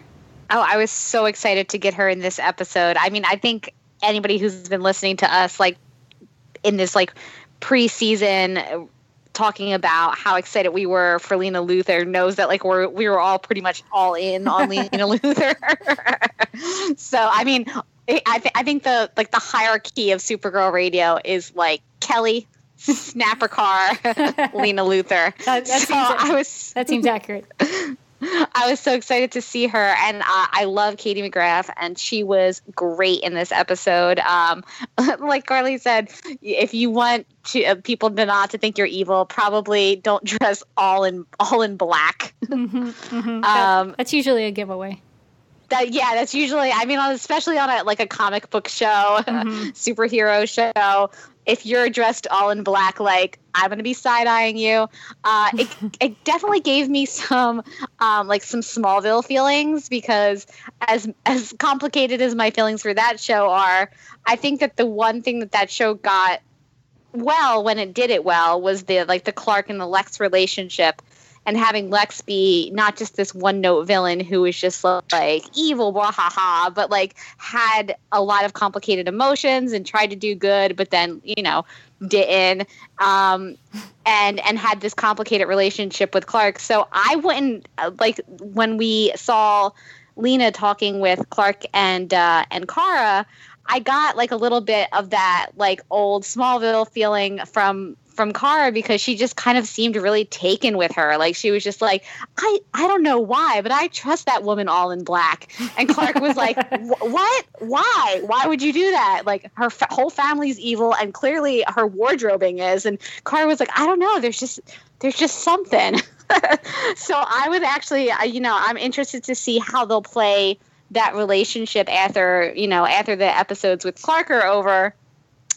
Oh, I was so excited to get her in this episode. I mean, I think anybody who's been listening to us, like in this like preseason talking about how excited we were for Lena Luthor knows that like we're we were all pretty much all in on Lena Luthor. so I mean, I th- I think the like the hierarchy of Supergirl Radio is like Kelly, Snapper Carr, Lena Luthor. That, that so seems, I was that seems accurate. I was so excited to see her, and uh, I love Katie McGrath, and she was great in this episode. Um, like Carly said, if you want to, uh, people to not to think you're evil, probably don't dress all in all in black. hmm hmm Um, that's usually a giveaway. That yeah, that's usually. I mean, especially on a like a comic book show, Mhm. superhero show. If you're dressed all in black, like I'm to be side eyeing you. Uh, it it definitely gave me some um, like some Smallville feelings because as as complicated as my feelings for that show are, I think that the one thing that that show got well when it did it well was the like the Clark and the Lex relationship and having Lex be not just this one note villain who was just like evil, blah, ha, ha, but like had a lot of complicated emotions and tried to do good, but then, you know, didn't. Um, and and had this complicated relationship with Clark. So I wouldn't uh, like when we saw Lena talking with Clark and uh, and Kara. I got like a little bit of that like old Smallville feeling from from Kara because she just kind of seemed really taken with her. Like she was just like, I I don't know why, but I trust that woman all in black. And Clark was like, what? Why? Why would you do that? Like her fa- whole family's evil, and clearly her wardrobing is. And Kara was like, I don't know. There's just there's just something. so I would actually, I- you know, I'm interested to see how they'll play that relationship after you know after the episodes with Clark are over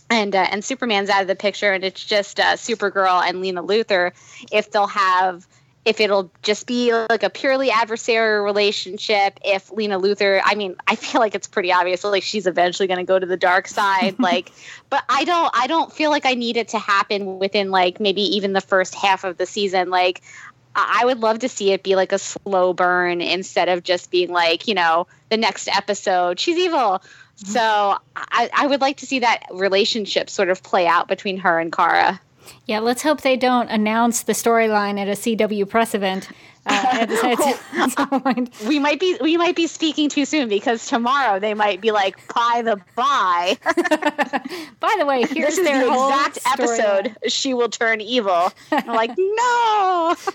and uh, and Superman's out of the picture, and it's just uh, Supergirl and Lena Luthor. If they'll have, if it'll just be like a purely adversarial relationship. If Lena Luthor, I mean, I feel like it's pretty obvious. Like she's eventually going to go to the dark side. like, but I don't, I don't feel like I need it to happen within like maybe even the first half of the season. Like. I I would love to see it be like a slow burn instead of just being like, you know, the next episode, she's evil. Mm-hmm. So I, I would like to see that relationship sort of play out between her and Kara. Yeah, let's hope they don't announce the storyline at a CW press event. Uh, at, at- at some point. We might be we might be speaking too soon because tomorrow they might be like, by the by, By the way, here's this is their the exact episode she will turn evil. I'm like, no.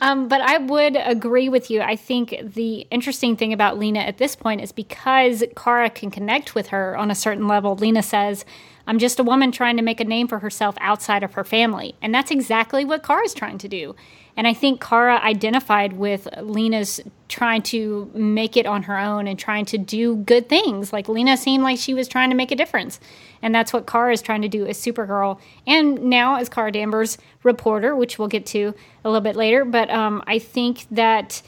Um, but I would agree with you. I think the interesting thing about Lena at this point is because Kara can connect with her on a certain level. Lena says, I'm just a woman trying to make a name for herself outside of her family. And that's exactly what Kara's trying to do. And I think Kara identified with Lena's trying to make it on her own and trying to do good things. Like Lena seemed like she was trying to make a difference. And that's what Kara is trying to do as Supergirl. And now as Kara Danvers, reporter, which we'll get to a little bit later. But um, I think that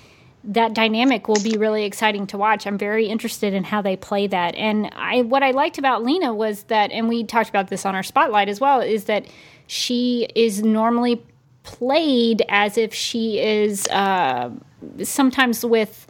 that dynamic will be really exciting to watch. I'm very interested in how they play that. And I what I liked about Lena was that and we talked about this on our spotlight as well is that she is normally played as if she is uh, sometimes with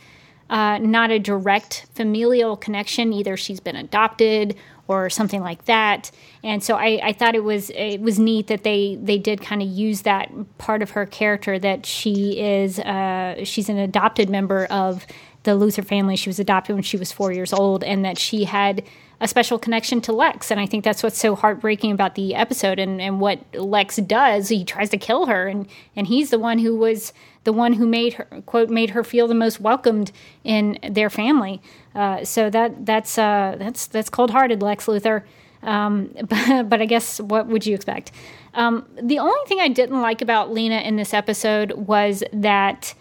uh, not a direct familial connection. Either she's been adopted or something like that. And so I, I thought it was it was neat that they they did kind of use that part of her character that she is uh, she's an adopted member of the Luthor family. She was adopted when she was four years old, and that she had a special connection to Lex. And I think that's what's so heartbreaking about the episode and, and what Lex does. He tries to kill her, and, and he's the one who was the one who made her quote made her feel the most welcomed in their family. Uh, so that that's uh, that's that's cold hearted, Lex Luthor. Um, but, but I guess what would you expect? Um, the only thing I didn't like about Lena in this episode was that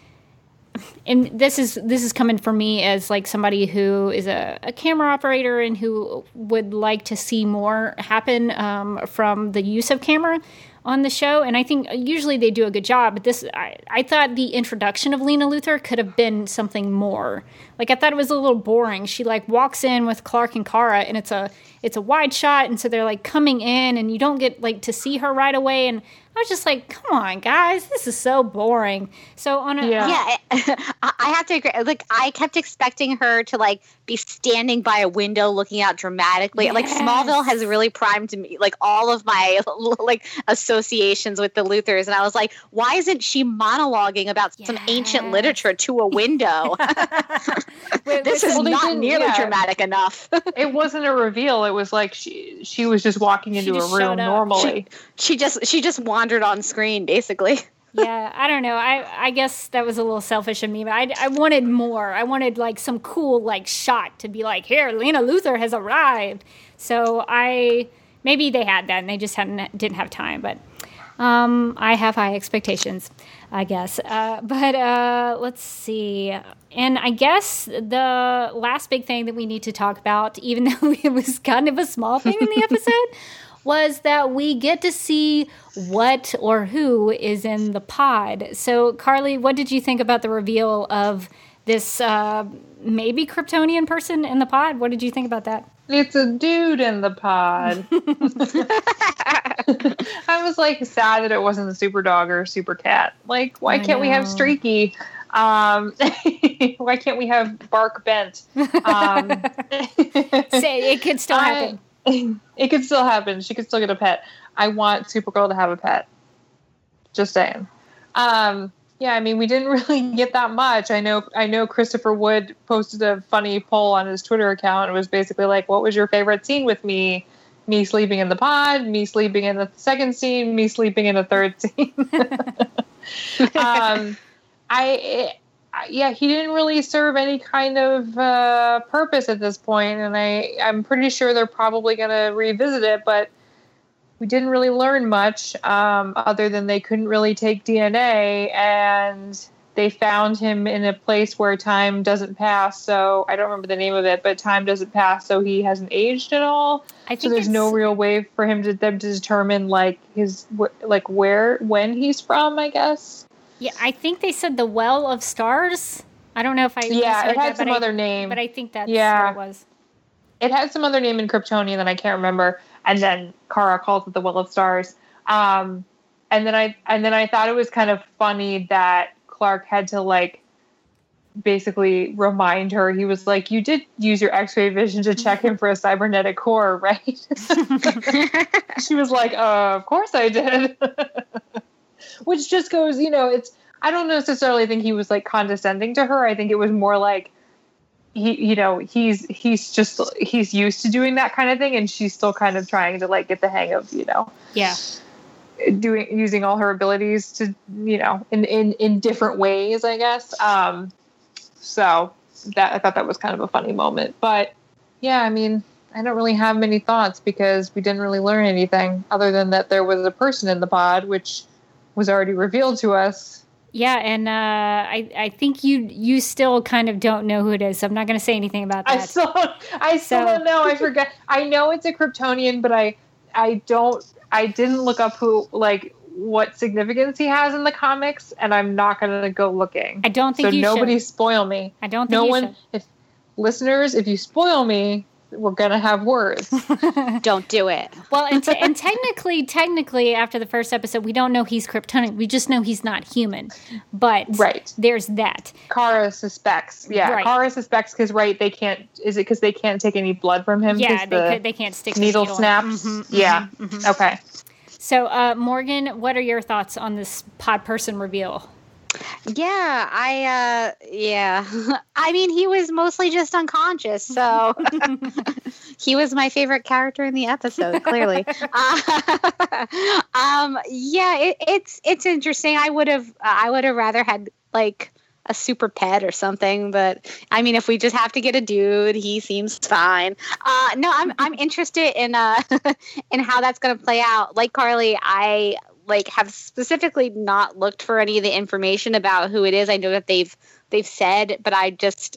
and this is this is coming from me as like somebody who is a, a camera operator and who would like to see more happen um, from the use of camera on the show, and I think usually they do a good job. But this, I, I thought the introduction of Lena Luthor could have been something more. Like I thought it was a little boring. She like walks in with Clark and Kara, and it's a it's a wide shot, and so they're like coming in, and you don't get like to see her right away. And I was just like, come on, guys, this is so boring. So on a Yeah. Yeah, I I have to agree. Like, I kept expecting her to like be standing by a window, looking out dramatically. Like, Smallville has really primed me, like all of my like associations with the Luthors, and I was like, why isn't she monologuing about some ancient literature to a window? With- this is Well, not didn't- nearly yeah. dramatic enough. It wasn't a reveal. It was like she she was just walking into a room up. normally. she just she just wandered on screen, basically. yeah, I don't know. I I guess that was a little selfish of me, but I, I wanted more. I wanted like some cool like shot to be like, here, Lena Luthor has arrived. So I maybe they had that and they just hadn't didn't have time, but um, I have high expectations, I guess. Uh, but uh, let's see. And I guess the last big thing that we need to talk about, even though it was kind of a small thing in the episode, was that we get to see what or who is in the pod. So, Carly, what did you think about the reveal of this uh, maybe Kryptonian person in the pod? What did you think about that? It's a dude in the pod. I was like sad that it wasn't the super dog or super cat. Like, why I can't we have. Streaky? Um, why can't we have Bark Bent? Um, Say it could still happen. I- it could still happen. She could still get a pet. I want Supergirl to have a pet. Just saying. Um, yeah, I mean, we didn't really get that much. I know. I know. Christopher Wood posted a funny poll on his Twitter account. It was basically like, "What was your favorite scene with me? Me sleeping in the pod, me sleeping in the second scene, me sleeping in the third scene." um, I, I- yeah, he didn't really serve any kind of uh, purpose at this point, and I, I'm pretty sure they're probably going to revisit it, but we didn't really learn much um, other than they couldn't really take DNA, and they found him in a place where time doesn't pass. So I don't remember the name of it, but time doesn't pass, so he hasn't aged at all. I So there's no real way for him to them to determine like his like where when he's from. I guess. Yeah, I think they said the Well of Stars. I don't know if I Yeah, misheard it had that, some other I, name. but I think that's Yeah. what it was. it had some other name in Kryptonian that I can't remember. And then Kara calls it the Well of Stars. Um, and then I and then I thought it was kind of funny that Clark had to like basically remind her. He was like, "You did use your X-ray vision to check him for a cybernetic core, right?" she was like, uh, "Of course I did." Which just goes, you know, it's. I don't necessarily think he was like condescending to her. I think it was more like he you know he's he's just he's used to doing that kind of thing and she's still kind of trying to like get the hang of you know Yeah. doing using all her abilities to you know in in in different ways i guess um so that i thought that was kind of a funny moment but yeah i mean i don't really have many thoughts because we didn't really learn anything other than that there was a person in the pod which was already revealed to us Yeah, and uh, I I think you you still kind of don't know who it is, so I'm not going to say anything about that. I still, I still So- don't know. I forget. I know it's a Kryptonian, but I, I don't. I didn't look up who, like, what significance he has in the comics, and I'm not gonna go looking. I don't think so nobody should. spoil me. I don't think No one. If listeners, if you spoil me, we're gonna have words. Don't do it. well, and, te- and technically, technically, after the first episode, we don't know he's Kryptonian. We just know he's not human. But right. there's that. Kara suspects. Yeah. Right. Kara suspects because right they can't. Is it because they can't take any blood from him? Yeah, they the could, they can't stick needle in. snaps. Mhm, yeah. mhm, mhm. Okay. So, uh, Morgan, what are your thoughts on this pod person reveal? Yeah, I uh yeah. I mean, he was mostly just unconscious, so he was my favorite character in the episode, clearly. uh, um yeah, it, it's it's interesting. I would have I would have rather had like a super pet or something, but I mean, if we just have to get a dude, he seems fine. Uh, no, I'm I'm interested in uh in how that's going to play out. Like Carly, I like have specifically not looked for any of the information about who it is. I know that they've they've said, but I just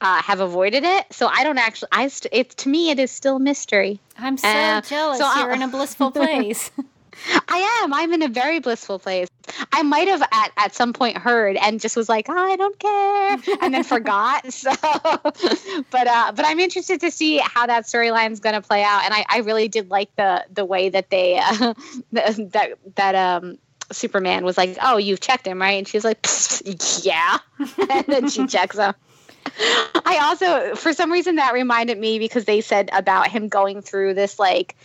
uh, have avoided it. So I don't actually. I st- it's to me it is still a mystery. I'm so Uh, jealous. so I'll- You're in a blissful place. I am. I'm in a very blissful place. I might have at, at some point heard and just was like, I don't care, and then forgot. So, but uh, but I'm interested to see how that storyline is going to play out. And I, I really did like the the way that they uh, that that um Superman was like, "Oh, you've checked him, right?" And she's like, "Yeah," and then she checks him. I also, for some reason, that reminded me because they said about him going through this like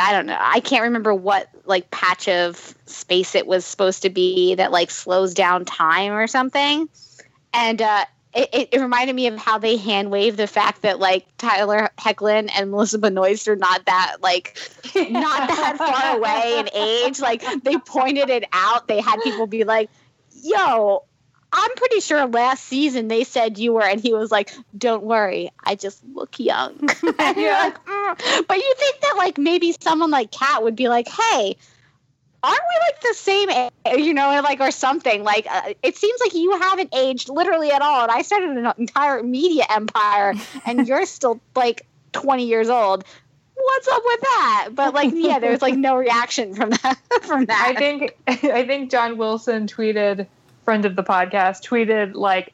I don't know. I can't remember what like patch of space it was supposed to be that like slows down time or something. And uh, it, it, reminded me of how they hand wave the fact that like Tyler Hoechlin and Melissa Benoist are not that like not that far away in age. Like they pointed it out. They had people be like, "Yo, I'm pretty sure last season they said you were, and he was like, "Don't worry, I just look young." and you're like, mm. but you think that like maybe someone like Cat would be like, "Hey, aren't we like the same age, you know like or something? Like uh, it seems like you haven't aged literally at all and i started an entire media empire and you're still like 20 years old. What's up with that? But like yeah there's like no reaction from that from that. I think i think john wilson tweeted friend of the podcast tweeted like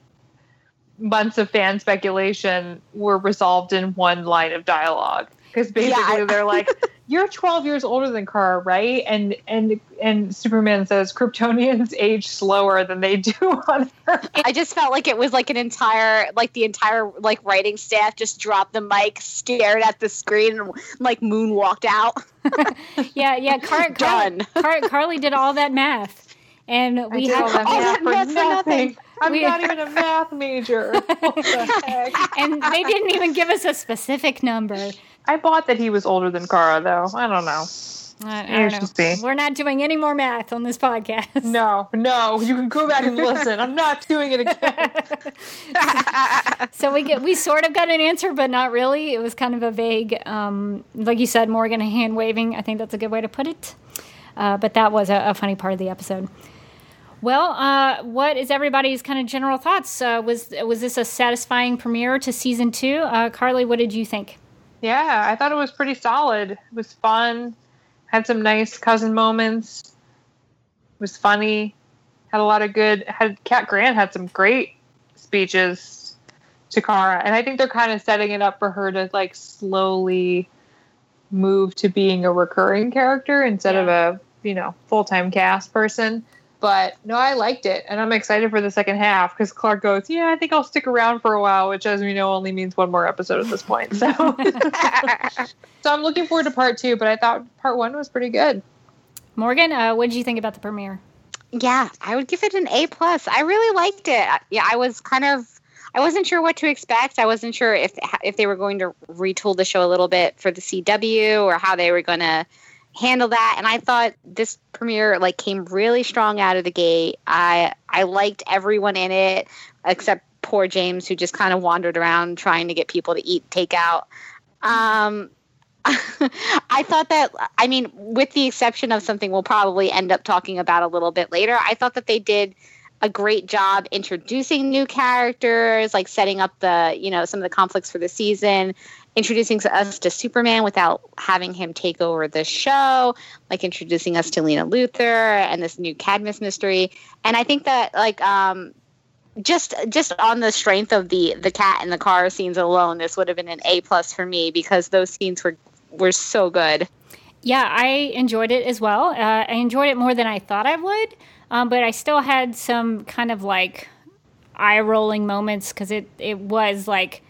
months of fan speculation were resolved in one line of dialogue because basically yeah. they're like you're 12 years older than Kara, right? And and and Superman says Kryptonians age slower than they do on Earth. I just felt like it was like an entire like the entire like writing staff just dropped the mic, stared at the screen, and like moonwalked out. yeah, yeah. Car- Done. Car- Carly did all that math, and we had all that math for nothing. nothing. I'm we, not even a math major. and they didn't even give us a specific number. I bought that he was older than Kara, though. I don't know. I, I don't know. We're not doing any more math on this podcast. No, no. You can go back and listen. I'm not doing it again. so we get we sort of got an answer, but not really. It was kind of a vague, um, like you said, Morgan hand waving. I think that's a good way to put it. Uh, but that was a, a, funny part of the episode. Well, uh, what is everybody's kind of general thoughts? Uh, was was this a satisfying premiere to season two? Uh, Carly, what did you think? Yeah, I thought it was pretty solid. It was fun. Had some nice cousin moments. It was funny. Had a lot of good. Had Cat Grant had some great speeches to Kara, and I think they're kind of setting it up for her to like slowly move to being a recurring character instead yeah. of a you know full time cast person. But no, I liked it, and I'm excited for the second half because Clark goes, "Yeah, I think I'll stick around for a while," which, as we know, only means one more episode at this point. So, so I'm looking forward to part two. But I thought part one was pretty good. Morgan, uh, what did you think about the premiere? Yeah, I would give it an A plus. I really liked it. Yeah, I was kind of I wasn't sure what to expect. I wasn't sure if if they were going to retool the show a little bit for the CW or how they were going to handle that. And i thought this premiere like came really strong out of the gate. I i liked everyone in it except poor james who just kind of wandered around trying to get people to eat takeout. Um I thought that, I mean, with the exception of something we'll probably end up talking about a little bit later, I thought that they did a great job introducing new characters, like setting up the, you know, some of the conflicts for the season, introducing us to Superman without having him take over the show, like introducing us to Lena Luthor and this new Cadmus mystery. And I think that like um just just on the strength of the the cat and the car scenes alone, this would have been an A plus for me because those scenes were were so good. Yeah, I enjoyed it as well. Uh, I enjoyed it more than I thought I would, um, but I still had some kind of like eye rolling moments because it it was like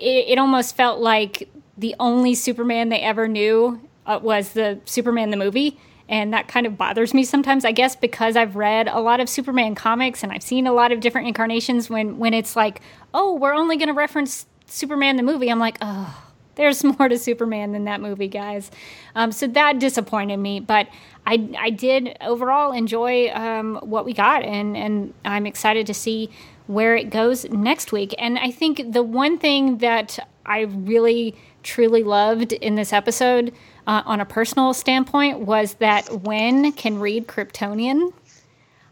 it, it almost felt like the only Superman they ever knew uh, was the Superman the movie. And that kind of bothers me sometimes, I guess, because I've read a lot of Superman comics and I've seen a lot of different incarnations when, when it's like, oh, we're only going to reference Superman the movie. I'm like, oh, there's more to Superman than that movie, guys. Um, so that disappointed me, but I, I did overall enjoy um, what we got, and, and I'm excited to see where it goes next week. And I think the one thing that I really truly loved in this episode, uh, on a personal standpoint, was that Winn can read Kryptonian.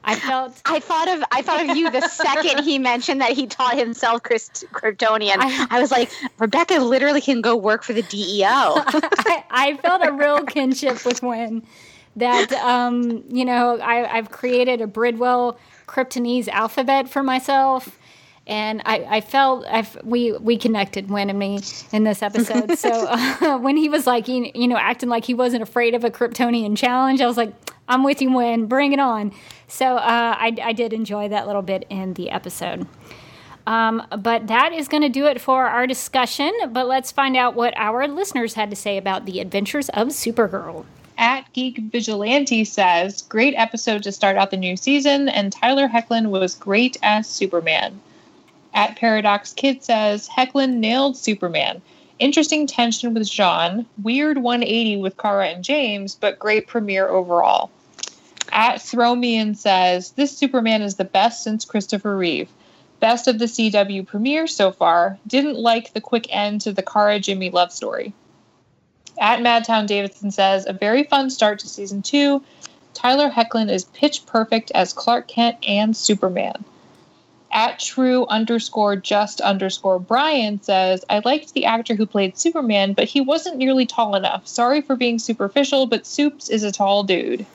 I felt I thought of I thought of you the second he mentioned that he taught himself Christ, Kryptonian. I, I, was like, Rebecca literally can go work for the DEO. I, I, felt a real kinship with Winn that um, you know I, I've created a Bridwell Kryptonese alphabet for myself. And I, I felt I've, we we connected Winn and me in this episode. so uh, when he was like you, you know acting like he wasn't afraid of a Kryptonian challenge, I was like, I'm with you, Winn. Bring it on. So uh, I, I did enjoy that little bit in the episode. Um, but that is going to do it for our discussion. But let's find out what our listeners had to say about the adventures of Supergirl. At Geek Vigilante says, Great episode to start out the new season, and Tyler Hoechlin was great as Superman. At Paradox Kid says, Hoechlin nailed Superman. Interesting tension with J'onn, weird 180 with Kara and James, but great premiere overall. At In says, This Superman is the best since Christopher Reeve. Best of the CW premiere so far. Didn't like the quick end to the Kara Jimmy love story. At Madtown Davidson says, A very fun start to season two. Tyler Hoechlin is pitch perfect as Clark Kent and Superman. At true underscore just underscore Brian says, I liked the actor who played Superman, but he wasn't nearly tall enough. Sorry for being superficial, but Soups is a tall dude.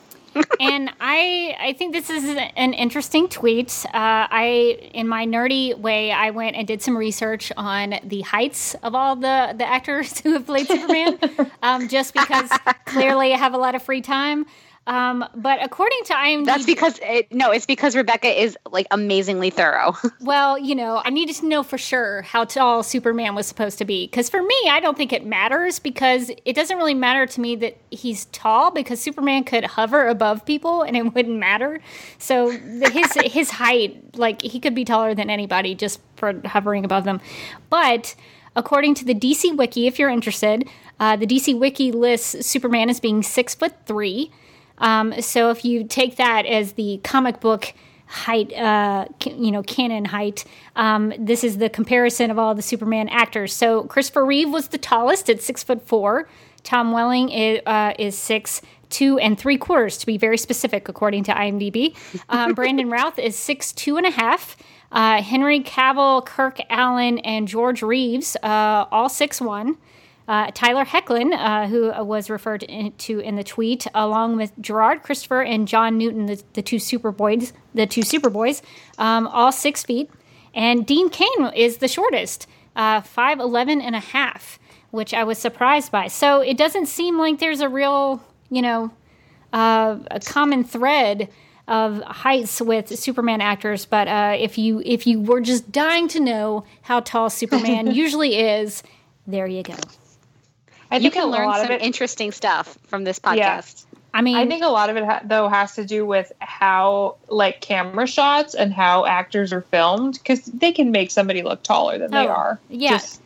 And I I think this is an interesting tweet. Uh, I, in my nerdy way, I went and did some research on the heights of all the the actors who have played Superman, um, just because clearly I have a lot of free time. Um, but according to IMDb, That's because it, no, it's because Rebecca is like amazingly thorough. well, you know, I needed to know for sure how tall Superman was supposed to be. Because for me, I don't think it matters because it doesn't really matter to me that he's tall because Superman could hover above people and it wouldn't matter. So his his height, like he could be taller than anybody just for hovering above them. But according to the DC Wiki, if you're interested, uh, the DC Wiki lists Superman as being six foot three. Um, so if you take that as the comic book height, uh, you know, canon height, um, this is the comparison of all the Superman actors. So Christopher Reeve was the tallest at six foot four. Tom Welling is, uh, is six two and three quarters to be very specific, according to IMDb. Um, Brandon Routh is six two and a half. Uh, Henry Cavill, Kirk Alyn, and George Reeves, uh, all six one. Uh, Tyler Hoechlin, uh, who was referred to in the tweet, along with Gerard Christopher and John Newton, the, the two Superboys, the two Superboys, um, all six feet. And Dean Cain is the shortest, uh, 5'11 and a half, which I was surprised by. So it doesn't seem like there's a real, you know, uh, a common thread of heights with Superman actors. But uh, if you if you were just dying to know how tall Superman usually is, there you go. I you think can a learn lot some of it, interesting stuff from this podcast. Yeah. I mean, I think a lot of it ha- though has to do with how like camera shots and how actors are filmed because they can make somebody look taller than they Oh, are. yeah. Just-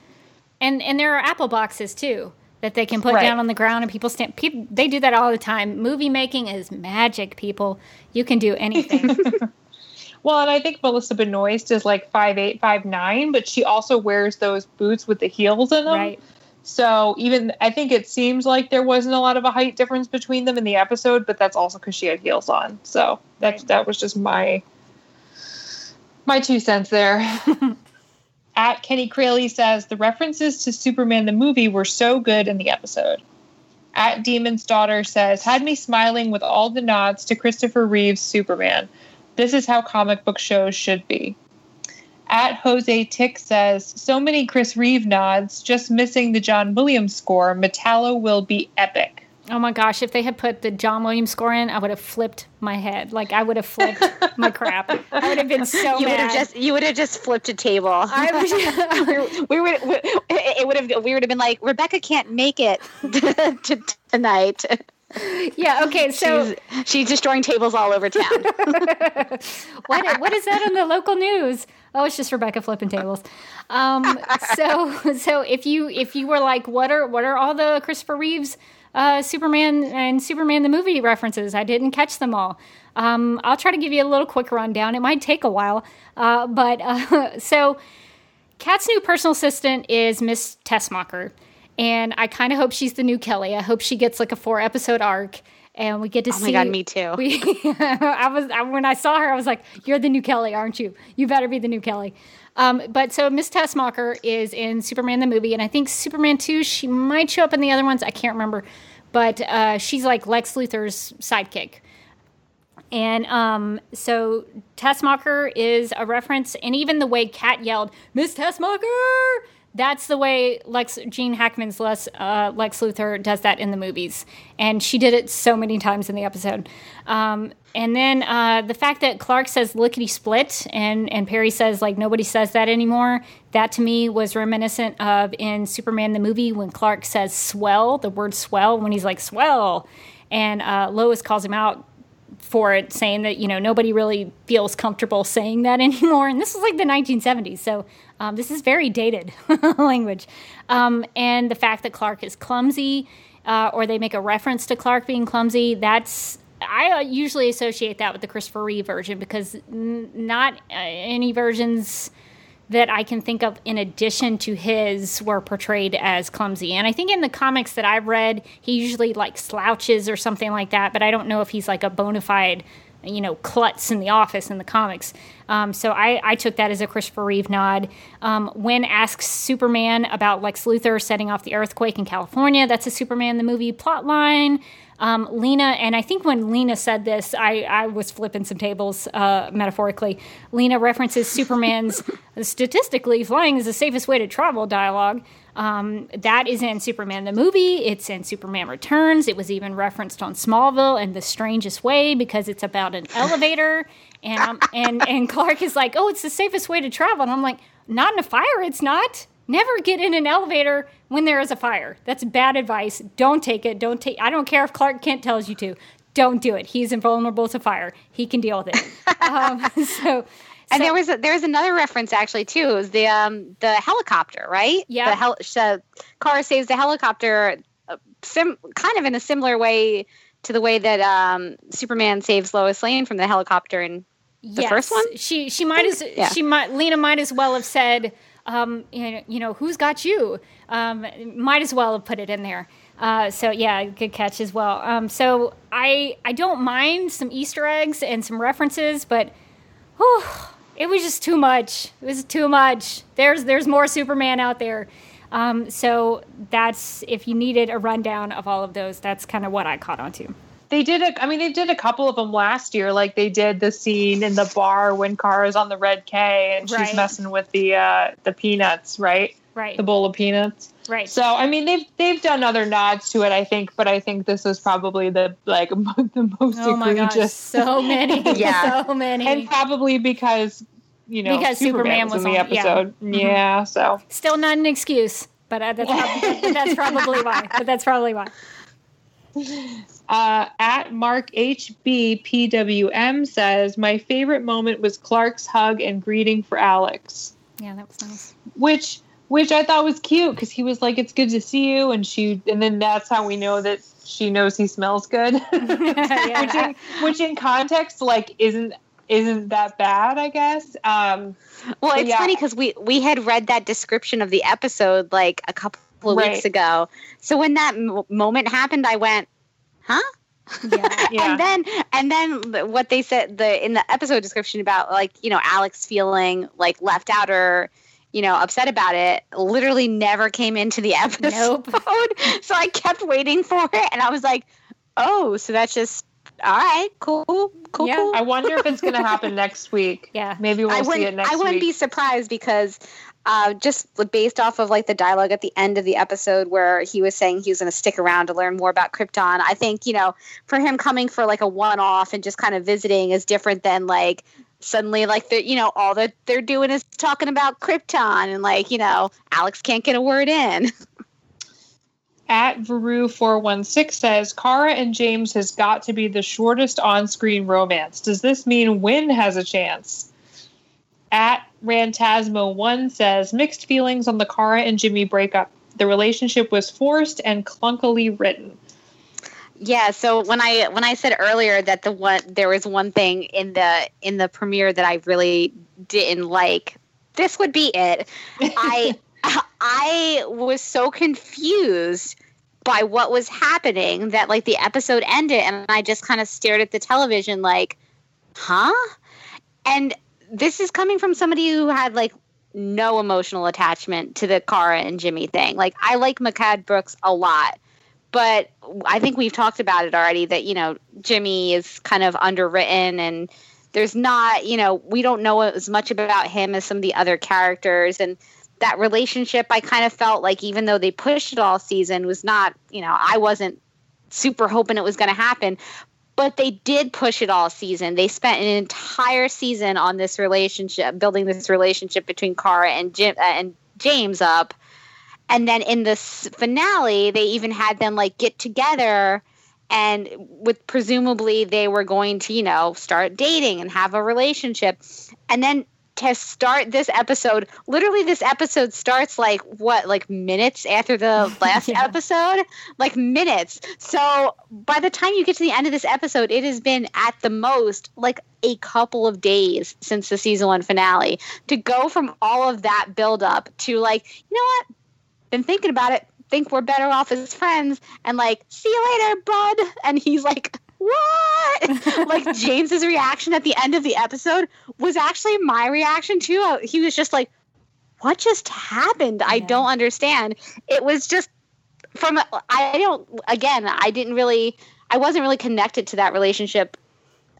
and and there are Apple boxes too that they can put Right. down on the ground and people stand. People they do that all the time. Movie making is magic, people. You can do anything. well, and I think Melissa Benoist is like five eight, five nine, but she also wears those boots with the heels in them. right. So even I think it seems like there wasn't a lot of a height difference between them in the episode, but that's also because she had heels on. So that's Right. that was just my my two cents there. At Kenny Crayley says the references to Superman the movie were so good in the episode. At Demon's Daughter says had me smiling with all the nods to Christopher Reeve's Superman. This is how comic book shows should be. At Jose Tick says, so many Chris Reeve nods, just missing the John Williams score. Metallo will be epic. Oh my gosh! If they had put the John Williams score in, I would have flipped my head. Like I would have flipped my crap. I would have been so You would have just you would have just flipped a table. I was, we would we, it would have we would have been like Rebecca can't make it to tonight. yeah. Okay. So she's, she's destroying tables all over town. what what is that on the local news? Oh, it's just Rebecca flipping tables. Um, so so if you if you were like, what are what are all the Christopher Reeves uh, Superman and Superman the movie references? I didn't catch them all. Um, I'll try to give you a little quick rundown. It might take a while, uh, but uh, so Cat's new personal assistant is Miss Tessmacher, and I kind of hope she's the new Kelly. I hope she gets like a four episode arc. And we get to Oh see. my god, me too. We, I was I, when I saw her, I was like, "You're the new Kelly, aren't you? You better be the new Kelly." Um, but so Miss Tessmacher is in Superman the movie, and I think Superman two. She might show up in the other ones. I can't remember, but uh, she's like Lex Luthor's sidekick. And um, so Tessmacher is a reference, and even the way Cat yelled, Miss Tessmacher! That's the way Lex Gene Hackman's Les, uh, Lex Luthor does that in the movies, and she did it so many times in the episode. Um, and then uh, the fact that Clark says lickety split, and and Perry says like nobody says that anymore. That to me was reminiscent of in Superman the movie when Clark says swell, the word swell, when he's like swell, and uh, Lois calls him out for it, saying that you know nobody really feels comfortable saying that anymore. And this is like the 1970s, so um, this is very dated language. Um, and the fact that Clark is clumsy, uh, or they make a reference to Clark being clumsy, that's I uh, usually associate that with the Christopher Reeve version because n- not uh, any versions that I can think of in addition to his were portrayed as clumsy. And I think in the comics that I've read, he usually like slouches or something like that, but I don't know if he's like a bona fide, you know, klutz in the office in the comics. Um, so I, I, took that as a Christopher Reeve nod. Um, when asks Superman about Lex Luthor setting off the earthquake in California, that's a Superman the movie plot line. Um, Lena, and I think when Lena said this, I, I was flipping some tables uh, metaphorically. Lena references Superman's statistically flying is the safest way to travel dialogue. Um, that is in Superman the movie. It's in Superman Returns. It was even referenced on Smallville in the strangest way because it's about an elevator. And um, and and Clark is like, "Oh, it's the safest way to travel," and I'm like, "Not in a fire. It's not." Never get in an elevator when there is a fire. That's bad advice. Don't take it. Don't take. I don't care if Clark Kent tells you to. Don't do it. He's invulnerable to fire. He can deal with it. um, so, and so- there was a, there was another reference actually too. It was the um the helicopter, right? Yeah. The hel- Kara saves the helicopter, uh, sim- kind of in a similar way to the way that um Superman saves Lois Lane from the helicopter in the first one? She she might as Yeah. she might Lena might as well have said, um, you know, who's got you? Um, might as well have put it in there. Uh, so yeah, good catch as well. Um, so I I don't mind some Easter eggs and some references, but whew, it was just too much. It was too much. There's there's more Superman out there. Um, so that's if you needed a rundown of all of those, that's kind of what I caught on to. They did a. I mean, they did a couple of them last year. Like they did the scene in the bar when Kara's on the red K and she's Right. messing with the uh, the peanuts, right? Right, The bowl of peanuts. right. So I mean, they've they've done other nods to it, I think, but I think this was probably the like the most Oh my gosh, egregious. so many, Yeah. so many. and probably because you know Because Superman was in the on- yeah. episode. Mhm. Yeah, so Still not an excuse, but uh, that's, probably, but that's probably why. But that's probably why. Uh, at Mark HB PWM says my favorite moment was Clark's hug and greeting for Alex, Yeah, that was nice. which which I thought was cute because he was like, "It's good to see you," and she and then that's how we know that she knows he smells good, Yeah. which in, which in context like isn't isn't that bad, I guess. Um, Well, it's yeah. funny because we we had read that description of the episode like a couple of Right. weeks ago. So when that m- moment happened, I went, "Huh?" Yeah. yeah. And then and then what they said the in the episode description about like you know Alex feeling like left out or you know upset about it literally never came into the episode. Nope. so I kept waiting for it, and I was like, "Oh, so that's just all right, cool, cool, Yeah. cool." I wonder if it's going to happen next week. Yeah. Maybe we'll I see wouldn't. it next I wouldn't week. be surprised because uh, just based off of like the dialogue at the end of the episode where he was saying he was going to stick around to learn more about Krypton. I think you know for him coming for like a one-off and just kind of visiting is different than like suddenly like the you know all that they're doing is talking about Krypton and like you know Alex can't get a word in. At Veru416 says Kara and James has got to be the shortest on screen romance. Does this mean Winn has a chance? At Rantasmo1 says mixed feelings on the Kara and Jimmy breakup. The relationship was forced and clunkily written. Yeah, so when I when I said earlier that the one there was one thing in the in the premiere that I really didn't like, this would be it. I I was so confused by what was happening that like the episode ended and I just kind of stared at the television like, huh? And this is coming from somebody who had like no emotional attachment to the Kara and Jimmy thing. Like I like Mehcad Brooks a lot, but I think we've talked about it already that you know Jimmy is kind of underwritten and there's not you know we don't know as much about him as some of the other characters and that relationship I kind of felt like even though they pushed it all season was not you know I wasn't super hoping it was going to happen but they did push it all season. They spent an entire season on this relationship, building this relationship between Kara and Jim uh, and James up. And then in the finale, they even had them like get together and with presumably they were going to, you know, start dating and have a relationship. And then to start this episode literally this episode starts like what like minutes after the last yeah. episode? Like minutes. So by the time you get to the end of this episode it has been at the most like a couple of days since the season one finale. To go from all of that build up to like you know what? Been thinking about it. Think we're better off as friends. And like see you later bud. And he's like what? like James's reaction at the end of the episode was actually my reaction too. He was just like, "What just happened? Yeah. I don't understand." It was just from I don't again, I didn't really I wasn't really connected to that relationship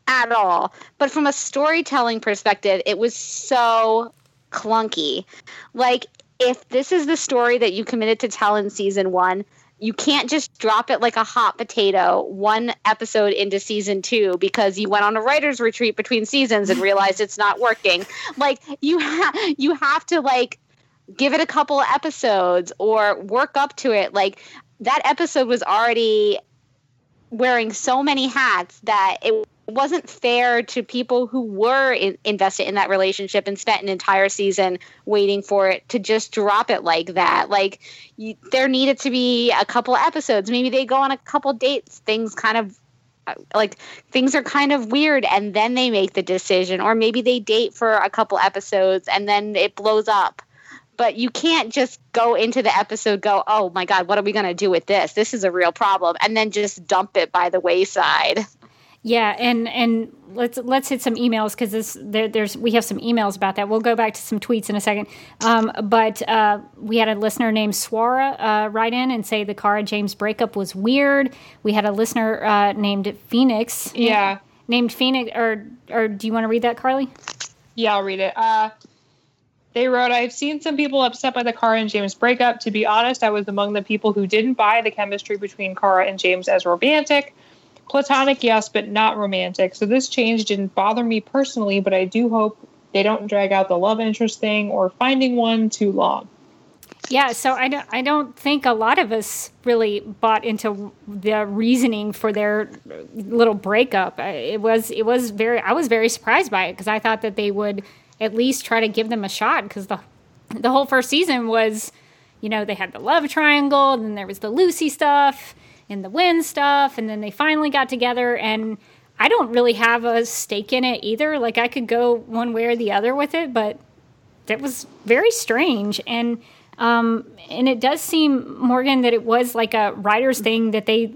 at all. But from a storytelling perspective, it was so clunky. Like if this is the story that you committed to tell in season 1, you can't just drop it like a hot potato one episode into season two because you went on a writer's retreat between seasons and realized it's not working. Like you have you have to like give it a couple episodes or work up to it. Like that episode was already wearing so many hats that it wasn't fair to people who were in, invested in that relationship and spent an entire season waiting for it to just drop it like that. Like you, there needed to be a couple episodes. Maybe they go on a couple dates. Things kind of uh, like things are kind of weird and then they make the decision or maybe they date for a couple episodes and then it blows up but you can't just go into the episode go oh my god what are we going to do with this this is a real problem and then just dump it by the wayside yeah, and and let's let's hit some emails because this there, there's we have some emails about that. We'll go back to some tweets in a second. Um, but uh, we had a listener named Swara uh, write in and say the Kara James breakup was weird. We had a listener uh, named Phoenix. Yeah, named Phoenix. Or or do you want to read that, Carly? Yeah, I'll read it. Uh, they wrote, I've seen some people upset by the Kara and James breakup. To be honest, I was among the people who didn't buy the chemistry between Kara and James as romantic. Platonic, yes, but not romantic. So this change didn't bother me personally, but I do hope they don't drag out the love interest thing or finding one too long. Yeah, so I don't, I don't think a lot of us really bought into the reasoning for their little breakup. It was it was very I was very surprised by it because I thought that they would at least try to give them a shot because the the whole first season was, you know, they had the love triangle, and then there was the Lucy stuff, in the Winn stuff, and then they finally got together. And I don't really have a stake in it either. Like I could go one way or the other with it, but that was very strange. And um, and it does seem Morgan that it was like a writer's thing that they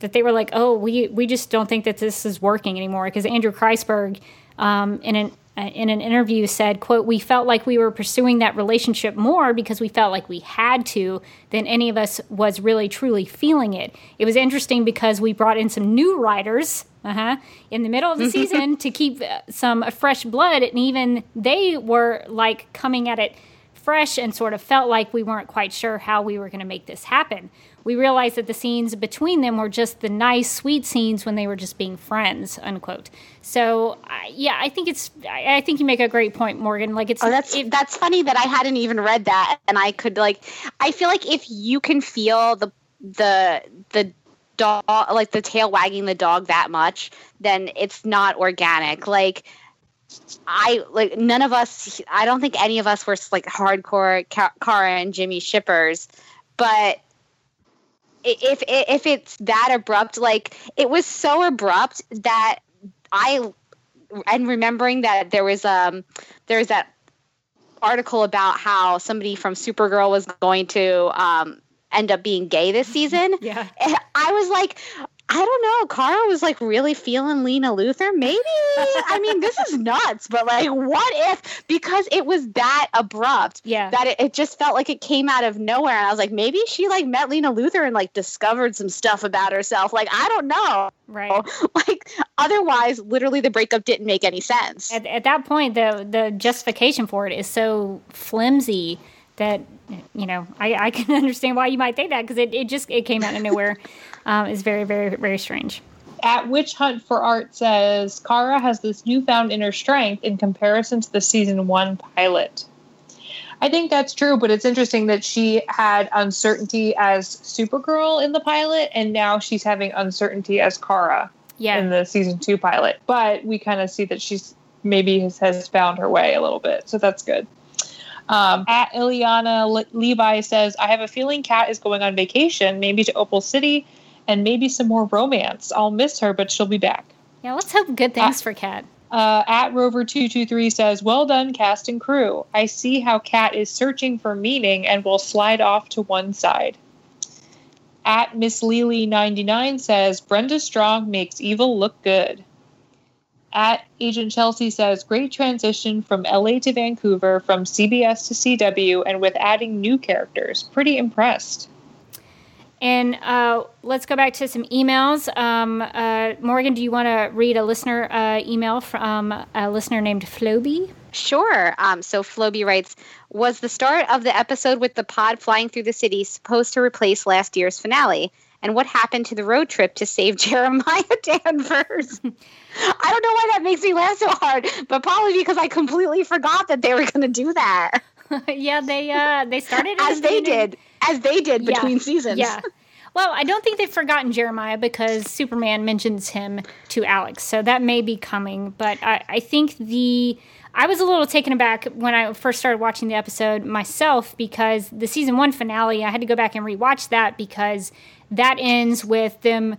that they were like, oh, we we just don't think that this is working anymore because Andrew Kreisberg um, in an uh, in an interview said quote we felt like we were pursuing that relationship more because we felt like we had to than any of us was really truly feeling it. It was interesting because we brought in some new writers uh-huh, in the middle of the season to keep uh, some fresh blood and even they were like coming at it fresh and sort of felt like we weren't quite sure how we were going to make this happen we realized that the scenes between them were just the nice, sweet scenes when they were just being friends, unquote. So, yeah, I think it's. I, I, think you make a great point, Morgan. Like it's. Oh, that's it, that's funny that I hadn't even read that, and I could like. I feel like if you can feel the the the dog like the tail wagging the dog that much, then it's not organic. Like. I like none of us. I don't think any of us were like hardcore Kara and Jimmy shippers, but if if it's that abrupt, like it was so abrupt that I and remembering that there was um there was that article about how somebody from Supergirl was going to um end up being gay this season. Yeah. I was like I don't know. Kara was like really feeling Lena Luthor. Maybe. I mean, this is nuts, but like, what if, because it was that abrupt, Yeah. that it, it just felt like it came out of nowhere. And I was like, maybe she like met Lena Luthor and like discovered some stuff about herself. Like, I don't know. right. Like, otherwise, literally, the breakup didn't make any sense. At, at that point, the the justification for it is so flimsy that you know I, I can understand why you might think that because it, it just it came out of nowhere. um, it's very very very strange. At Witch Hunt for Art says Kara has this newfound inner strength in comparison to the season one pilot. I think that's true, but it's interesting that she had uncertainty as Supergirl in the pilot, and now she's having uncertainty as Kara Yeah. in the season two pilot. But we kind of see that she's maybe has, has found her way a little bit, so that's good. Um, at Ileana Le- Levi says, I have a feeling Kat is going on vacation, maybe to Opal City, and maybe some more romance. I'll miss her, but she'll be back. yeah. Let's hope good things for Cat. Uh, at Rover223 says, Well done, cast and crew. I see how Cat is searching for meaning and will slide off to one side. At Miss Lely99 says, Brenda Strong makes evil look good. At Agent Chelsea says, Great transition from LA to Vancouver, from CBS to CW, and with adding new characters. Pretty impressed. And uh, let's go back to some emails. Um, uh, Morgan, do you want to read a listener uh, email from a listener named Floby? Sure. Um, so Floby writes, was the start of the episode with the pod flying through the city supposed to replace last year's finale? And what happened to the road trip to save Jeremiah Danvers? I don't know why that makes me laugh so hard, but probably because I completely forgot that they were going to do that, yeah, they uh, they started as the they did, as they did Yeah. between seasons. Yeah. Well, I don't think they've forgotten Jeremiah because Superman mentions him to Alex, so that may be coming. But I, I think the I was a little taken aback when I first started watching the episode myself because the season one finale I had to go back and rewatch that because that ends with them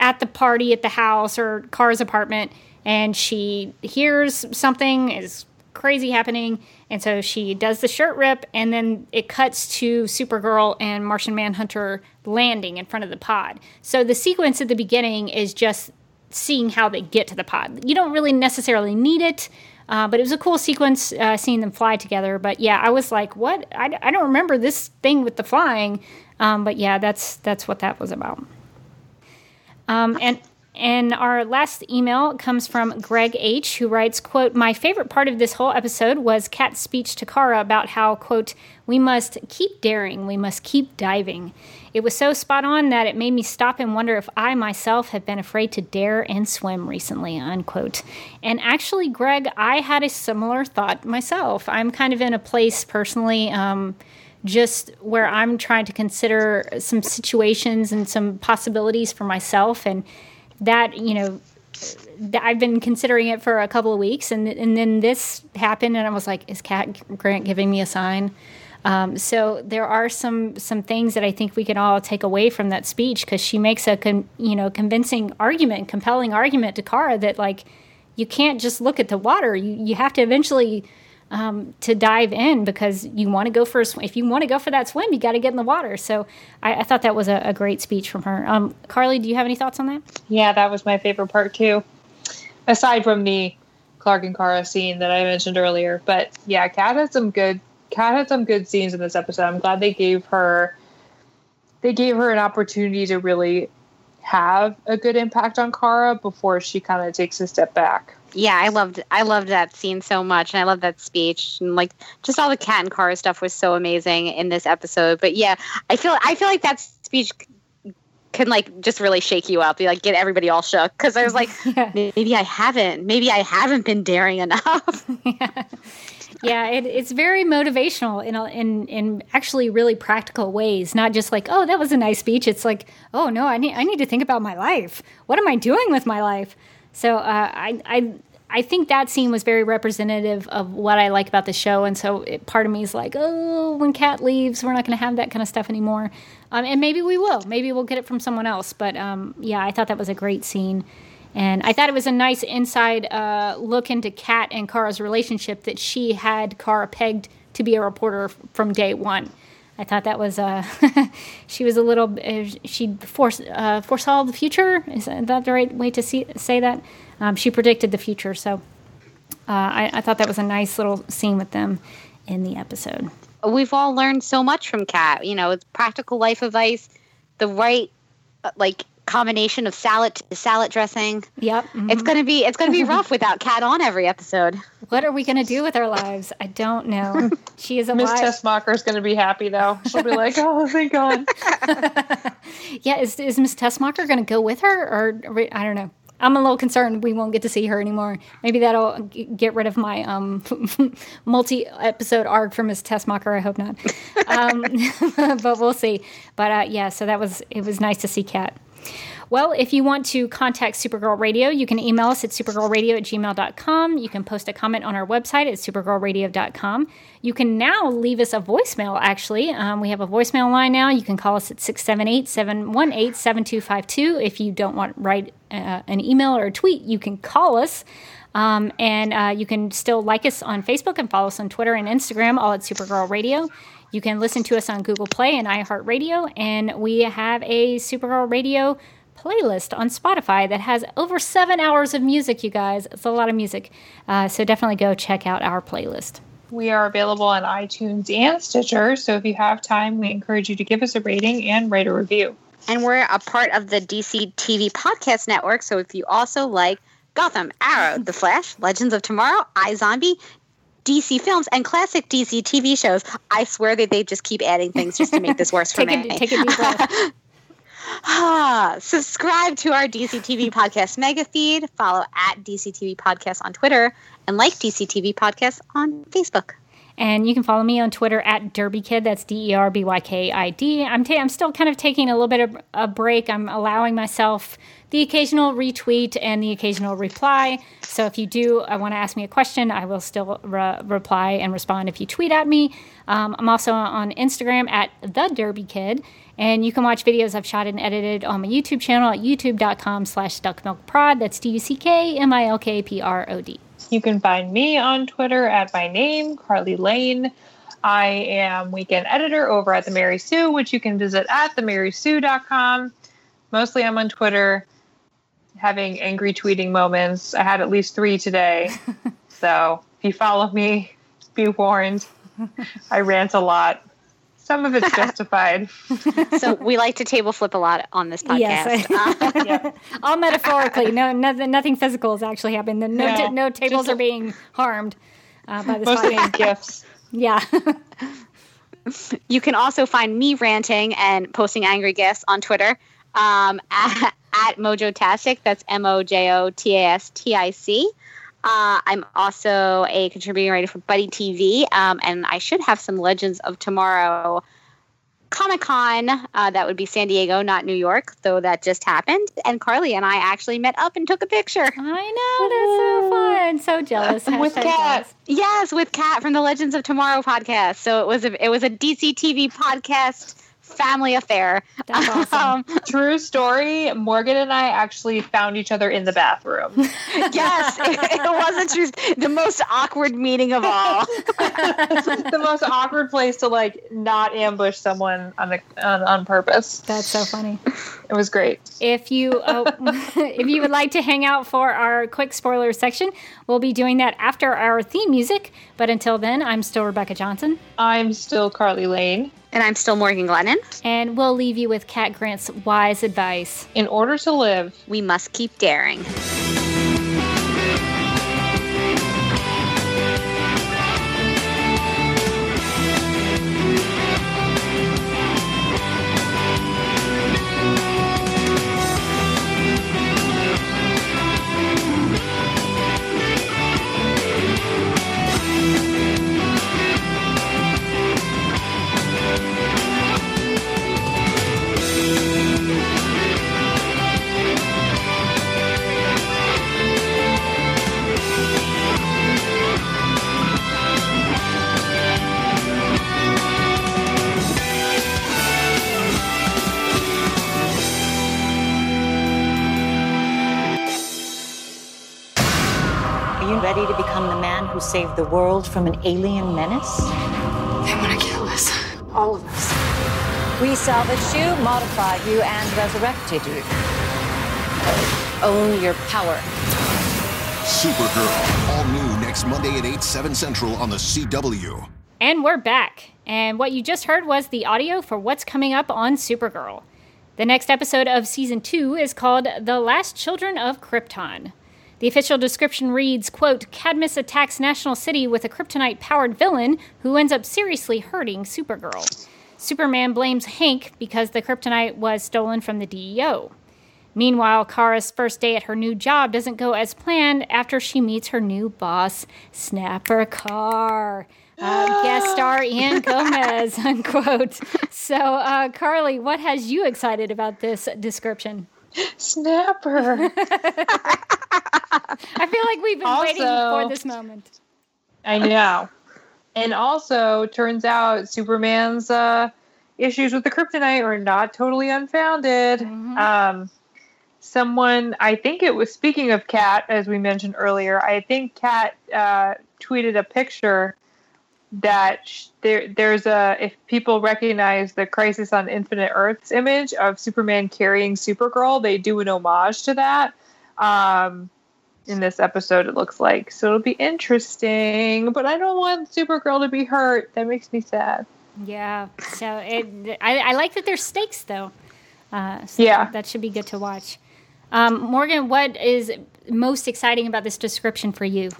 at the party at the house or Car's apartment, and she hears something is crazy happening. And so she does the shirt rip, and then it cuts to Supergirl and Martian Manhunter landing in front of the pod. So the sequence at the beginning is just seeing how they get to the pod. You don't really necessarily need it, uh, but it was a cool sequence uh, seeing them fly together. But yeah, I was like, what? I, I don't remember this thing with the flying. Um, but yeah, that's that's what that was about. Um, and and our last email comes from Greg H, who writes, "quote My favorite part of this whole episode was Cat's speech to Kara about how quote we must keep daring, we must keep diving. It was so spot on that it made me stop and wonder if I myself have been afraid to dare and swim recently." Unquote. And actually, Greg, I had a similar thought myself. I'm kind of in a place personally. Um, just where I'm trying to consider some situations and some possibilities for myself, and that you know, I've been considering it for a couple of weeks, and and then this happened, and I was like, is Cat Grant giving me a sign? Um, so there are some some things that I think we can all take away from that speech because she makes a con, you know convincing argument, compelling argument to Kara that like you can't just look at the water. You you have to eventually um, to dive in because you want to go for a swim. If you want to go for that swim, you got to get in the water. So I, I thought that was a, a great speech from her. Um, Carly, do you have any thoughts on that? Yeah, that was my favorite part too. Aside from the Clark and Kara scene that I mentioned earlier, but yeah, Cat had some good. Cat had some good scenes in this episode. I'm glad they gave her. They gave her an opportunity to really have a good impact on Kara before she kind of takes a step back. Yeah, I loved I loved that scene so much, and I love that speech, and like just all the cat and car stuff was so amazing in this episode. But yeah, I feel I feel like that speech can like just really shake you up, you like get everybody all shook because I was like, Yeah. maybe I haven't, maybe I haven't been daring enough. Yeah, it, it's very motivational in, a, in in actually really practical ways. Not just like, oh, that was a nice speech. It's like, oh no, I need I need to think about my life. What am I doing with my life? So uh, I I I think that scene was very representative of what I like about the show. And so it, part of me is like, oh, when Cat leaves, we're not going to have that kind of stuff anymore. Um, and maybe we will. Maybe we'll get it from someone else. But um, yeah, I thought that was a great scene. And I thought it was a nice inside uh, look into Cat and Kara's relationship that she had Kara pegged to be a reporter from day one. I thought that was uh, she was a little uh, she fore, uh, foresaw the future. Is that the right way to see, say that? Um, she predicted the future, so uh, I, I thought that was a nice little scene with them in the episode. We've all learned so much from Cat. You know, it's practical life advice, the right uh, like combination of salad salad dressing. Yep. mhm. It's gonna be it's gonna be rough without Cat on every episode. What are we going to do with our lives? I don't know. She is a Miss alive. Tessmacher is going to be happy though. She'll be like, "Oh, thank God." Yeah, is is Miss Tessmacher going to go with her, or I don't know. I'm a little concerned we won't get to see her anymore. Maybe that'll g- get rid of my um, multi-episode arc for Miss Tessmacher. I hope not, um, but we'll see. But uh, yeah, so that was it was nice to see Cat. Well, if you want to contact Supergirl Radio, you can email us at supergirlradio at gmail.com. You can post a comment on our website at supergirlradio.com. You can now leave us a voicemail, actually. Um, we have a voicemail line now. You can call us at 678 718 7252. If you don't want to write uh, an email or a tweet, you can call us. Um, and uh, you can still like us on Facebook and follow us on Twitter and Instagram, all at Supergirl Radio. You can listen to us on Google Play and iHeartRadio, and we have a Supergirl Radio playlist on Spotify that has over seven hours of music, you guys. It's a lot of music. Uh, so definitely go check out our playlist. We are available on iTunes and Stitcher, so if you have time, we encourage you to give us a rating and write a review. And we're a part of the DC TV Podcast Network. So if you also like Gotham, Arrow, The Flash, Legends of Tomorrow, iZombie, DC films, and classic DC TV shows, I swear that they just keep adding things just to make this worse for Take me. a, take a deep breath. Ah, subscribe to our DC TV Podcast mega feed, follow at DC TV Podcast on Twitter, and like DC TV Podcast on Facebook. And you can follow me on Twitter at DerbyKid. That's D E R B Y K I D. I'm ta- I'm still kind of taking a little bit of a break. I'm allowing myself the occasional retweet and the occasional reply. So if you do uh, want to ask me a question, I will still re- reply and respond if you tweet at me. Um, I'm also on Instagram at the Derby Kid, and you can watch videos I've shot and edited on my YouTube channel at youtube.com slash duckmilkprod. That's D-U-C-K-M-I-L-K-P-R-O-D. You can find me on Twitter at my name, Carly Lane. I am weekend editor over at the Mary Sue, which you can visit at themarysue.com. Mostly I'm on Twitter having angry tweeting moments. I had at least three today. so if you follow me, be warned. I rant a lot. Some of it's justified. So we like to table flip a lot on this podcast. Yes. Uh, yeah. All metaphorically. No, nothing, nothing physical has actually happened. No, No, ta- no tables just- are being harmed uh, by this Mostly podcast. gifts. Yeah. you can also find me ranting and posting angry gifs on Twitter um, at, at Mojotastic. That's M O J O T A S T I C. Uh, I'm also a contributing writer for Buddy TV, um, and I should have some Legends of Tomorrow Comic Con. Uh, that would be San Diego, not New York, though that just happened. And Carly and I actually met up and took a picture. I know. That's so fun. So jealous. With jealous. Yes, with Kat from the Legends of Tomorrow podcast. So it was a it was a DC TV podcast family affair. That's awesome. Um, True story. Morgan and I actually found each other in the bathroom. yes, it, it wasn't just the most awkward meeting of all. the most awkward place to like not ambush someone on the on, on purpose. That's so funny. It was great. If you uh, if you would like to hang out for our quick spoiler section, we'll be doing that after our theme music. But until then, I'm still Rebecca Johnson, I'm still Carly Lane. And I'm still Morgan Glennon. and we'll leave you with Cat Grant's wise advice. In order to live, We must keep daring. Ready to become the man who saved the world from an alien menace? They want to kill us. all of us. We salvaged you, modified you, and resurrected you. Own your power. Supergirl, all new next Monday at 8, 7 Central on the CW. And we're back. And what you just heard was the audio for what's coming up on Supergirl. The next episode of season two is called The Last Children of Krypton. The official description reads, quote, Cadmus attacks National City with a kryptonite powered villain who ends up seriously hurting Supergirl. Superman blames Hank because the kryptonite was stolen from the DEO. Meanwhile, Kara's first day at her new job doesn't go as planned after she meets her new boss, Snapper Carr. Uh, guest star Ian Gomez, unquote. So, uh, Carly, what has you excited about this description? Snapper. I feel like we've been Also- waiting for this moment. I know. And also, turns out Superman's uh, issues with the kryptonite are not totally unfounded. Um, someone, I think it was speaking of Kat, as we mentioned earlier. I think Kat uh, tweeted a picture that sh- there there's a if people recognize the Crisis on Infinite Earths image of Superman carrying Supergirl, they do an homage to that. Um, in this episode, it looks like. So it'll be interesting, but I don't want Supergirl to be hurt. That makes me sad. Yeah. So it, I, I like that there's stakes though. Uh, so Yeah. That should be good to watch. Um, Morgan, what is most exciting about this description for you?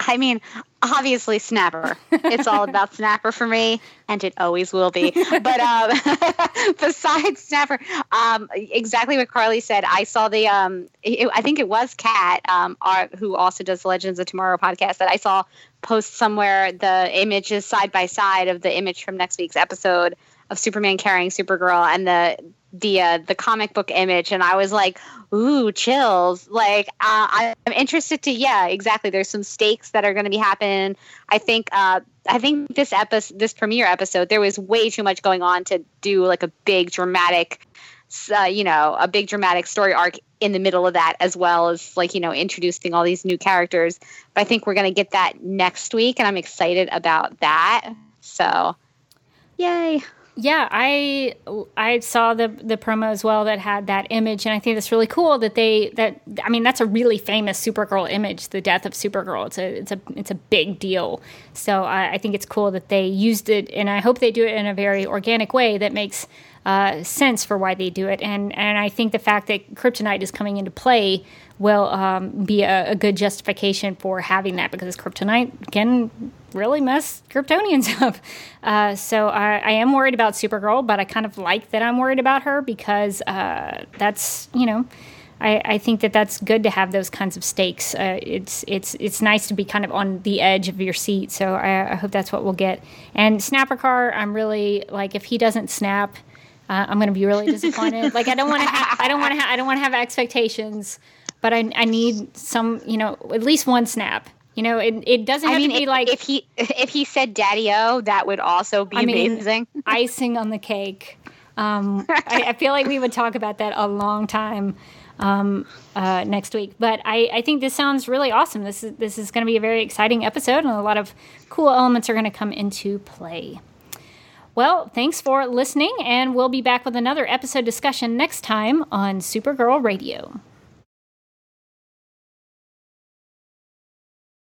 I mean, obviously Snapper. It's all about Snapper for me, and it always will be. But um, besides Snapper, um, exactly what Carly said. I saw the um, it, I think it was Kat, um, our, who also does the Legends of Tomorrow podcast, that I saw post somewhere the images side by side of the image from next week's episode of Superman carrying Supergirl and the the uh, the comic book image, and I was like, "Ooh, chills!" Like uh, I'm interested to, yeah, exactly. There's some stakes that are going to be happening. I think uh, I think this episode, this premiere episode, there was way too much going on to do like a big dramatic, uh, you know, a big dramatic story arc in the middle of that, as well as like you know introducing all these new characters. But I think we're going to get that next week, and I'm excited about that. So, yay! Yeah, I I saw the the promo as well that had that image, and I think that's really cool that they that I mean that's a really famous Supergirl image, the death of Supergirl. It's a it's a it's a big deal. So I, I think it's cool that they used it, and I hope they do it in a very organic way that makes uh, sense for why they do it. And and I think the fact that Kryptonite is coming into play will um, be a, a good justification for having that because Kryptonite can really mess Kryptonians up. Uh, so I, I am worried about Supergirl, but I kind of like that I'm worried about her because uh, that's you know. I, I think that that's good to have those kinds of stakes. Uh, it's it's it's nice to be kind of on the edge of your seat. So I, I hope that's what we'll get. And Snapper Carr, I'm really like if he doesn't snap, uh, I'm going to be really disappointed. like I don't want to ha- I don't want to ha- I don't want to have expectations, but I I need some you know at least one snap. You know, it, it doesn't have I mean, to be if, like if he if he said "Daddy O," that would also be I mean, amazing. icing on the cake. Um, I, I feel like we would talk about that a long time um, uh, next week. But I, I think this sounds really awesome. This is this is going to be a very exciting episode, and a lot of cool elements are going to come into play. Well, thanks for listening, and we'll be back with another episode discussion next time on Supergirl Radio.